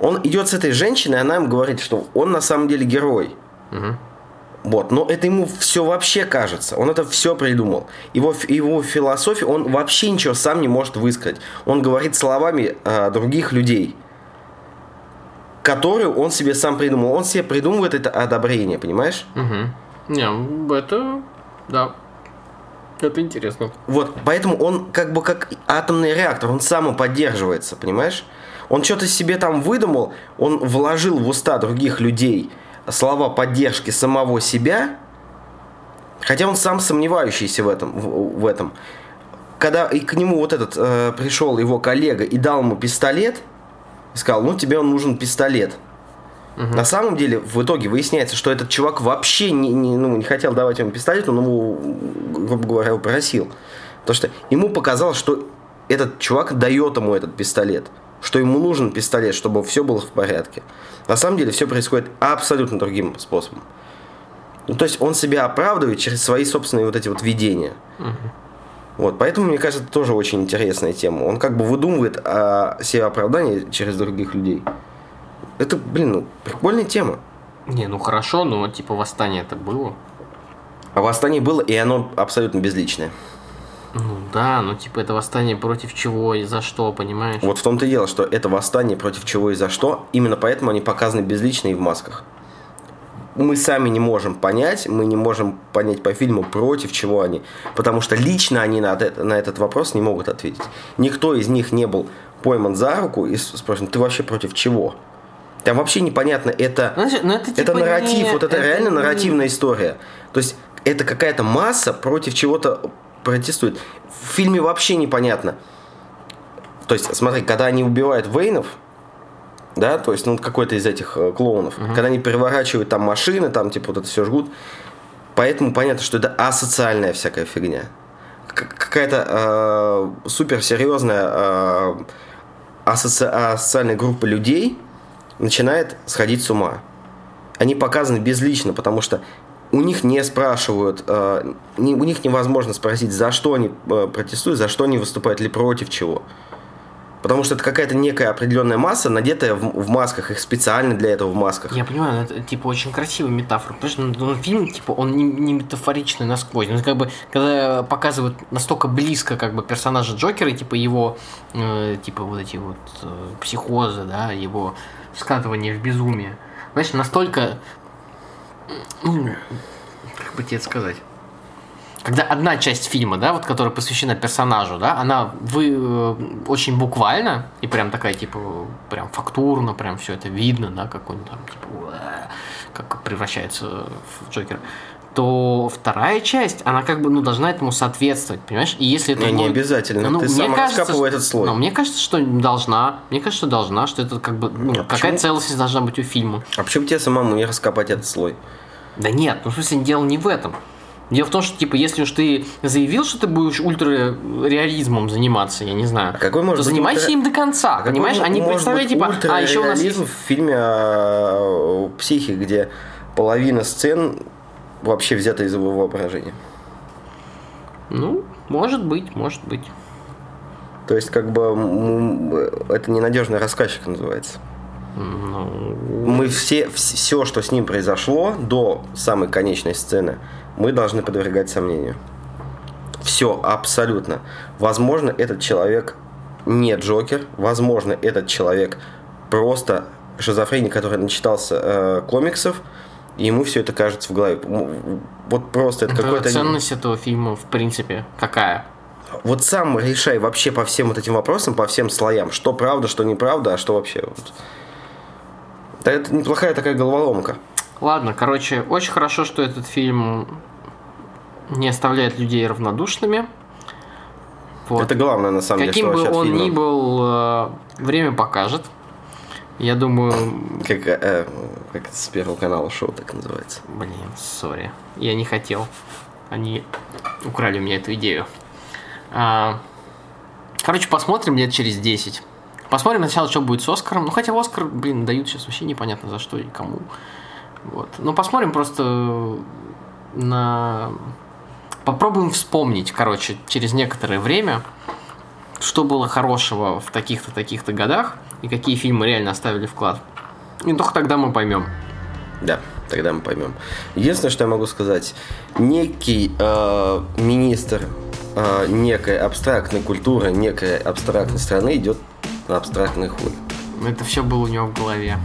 Он идет с этой женщиной, она ему говорит, что он на самом деле герой. Мгм. Вот, но это ему все вообще кажется. Он это все придумал. Его, его философию он вообще ничего сам не может высказать. Он говорит словами э, других людей, которую он себе сам придумал. Он себе придумывает это одобрение, понимаешь? Мгм. Не, это, да, это интересно. Вот, поэтому он как бы как атомный реактор, он сам поддерживается, понимаешь? Он что-то себе там выдумал, он вложил в уста других людей слова поддержки самого себя, хотя он сам сомневающийся в этом. В, в этом. Когда и к нему вот этот э, пришел его коллега и дал ему пистолет, сказал, ну тебе он нужен пистолет. На самом деле, в итоге выясняется, что этот чувак вообще не, не, ну, не хотел давать ему пистолет, он его, грубо говоря, его просил. Потому что ему показалось, что этот чувак дает ему этот пистолет. Что ему нужен пистолет, чтобы все было в порядке. На самом деле все происходит абсолютно другим способом. Ну, то есть он себя оправдывает через свои собственные вот эти вот видения. Вот, поэтому, мне кажется, это тоже очень интересная тема. Он как бы выдумывает о себе оправдание через других людей. Это, блин, ну, прикольная тема. Не, ну хорошо, но типа восстание это было. А восстание было, и оно абсолютно безличное. Ну да, ну типа это восстание против чего и за что, понимаешь? Вот в том-то и дело, что это восстание против чего и за что. Именно поэтому они показаны безлично и в масках. Мы сами не можем понять, мы не можем понять по фильму, против чего они. Потому что лично они на, это- на этот вопрос не могут ответить. Никто из них не был пойман за руку и с- спрашивает, ты вообще против чего? Там вообще непонятно, это, Знаешь, ну это, это типа нарратив, не- вот это, реально не- нарративная история. То есть это какая-то масса против чего-то протестует. В фильме вообще непонятно. То есть, смотри, когда они убивают Вейнов, да, то есть, ну, какой-то из этих э, клоунов, когда они переворачивают там машины, там, типа, вот это все жгут, поэтому понятно, что это асоциальная всякая фигня. К- какая-то э, суперсерьезная э, асоци- асоциальная группа людей начинает сходить с ума. Они показаны безлично, потому что у них не спрашивают, э, у них невозможно спросить, за что они э, протестуют, за что они выступают или против чего. Потому что это какая-то некая определенная масса, надетая в, в масках, их специально для этого в масках. Я понимаю, это типа очень красивая метафора. Потому что ну, ну, фильм, типа, он не, не метафоричный насквозь. Ну, как бы, когда показывают настолько близко, как бы, персонажа Джокера, типа, его, э, типа, вот эти вот э, психозы, да, его скатывание в безумие. Знаешь, настолько, как бы тебе это сказать? Когда одна часть фильма, да, вот которая посвящена персонажу, да, она вы э, очень буквально и прям такая типа прям фактурно, прям все это видно, да, как он там типа как превращается в Джокера. То вторая часть, она как бы ну должна этому соответствовать, понимаешь? И если это Не, не будет- обязательно. Ну, Ты мне сам кажется, раскапывай что- этот слой. Ну, мне кажется, что должна. Мне кажется, что должна, что это как бы ну, Нет, какая почему? целостность должна быть у фильма. А почему тебе самому не раскопать этот слой? Да нет, ну в смысле дело не в этом. Дело в том, что, типа, если уж ты заявил, что ты будешь ультрареализмом заниматься, я не знаю, А какой может то быть занимайся ультра- им до конца, А какой понимаешь? Они может представляют, быть типа, а еще у нас есть... в фильме о психе, где половина сцен вообще взята из его воображения. Ну, может быть, может быть. То есть, как бы, это ненадежный рассказчик называется. Ну... Мы все, все, что с ним произошло до самой конечной сцены, мы должны подвергать сомнению. Все, абсолютно. Возможно, этот человек не Джокер, возможно, этот человек просто шизофреник, который начитался э, комиксов, и ему все это кажется в голове. Вот просто это, это какой-то... Ценность этого фильма, в принципе, какая? Вот сам решай вообще по всем вот этим вопросам, по всем слоям, что правда, что неправда, а что вообще. Вот. Да это неплохая такая головоломка. Ладно, короче, очень хорошо, что этот фильм не оставляет людей равнодушными. Вот. Это главное, на самом Каким деле. Каким бы он ни был, э, время покажет. Я думаю... Как, э, как с Первого канала шоу так называется. Блин, сори. Я не хотел. Они украли у меня эту идею. А, короче, посмотрим лет через 10. Посмотрим сначала, что будет с Оскаром. Ну, хотя Оскар, блин, дают сейчас вообще непонятно за что и кому. Вот. Ну, посмотрим просто на... Попробуем вспомнить, короче, через некоторое время, что было хорошего в таких-то, таких-то годах, и какие фильмы реально оставили вклад. И только тогда мы поймем. Да, тогда мы поймем. Единственное, что я могу сказать, некий э, министр э, некой абстрактной культуры, некой абстрактной страны идет на абстрактный хуй. Это все было у него в голове.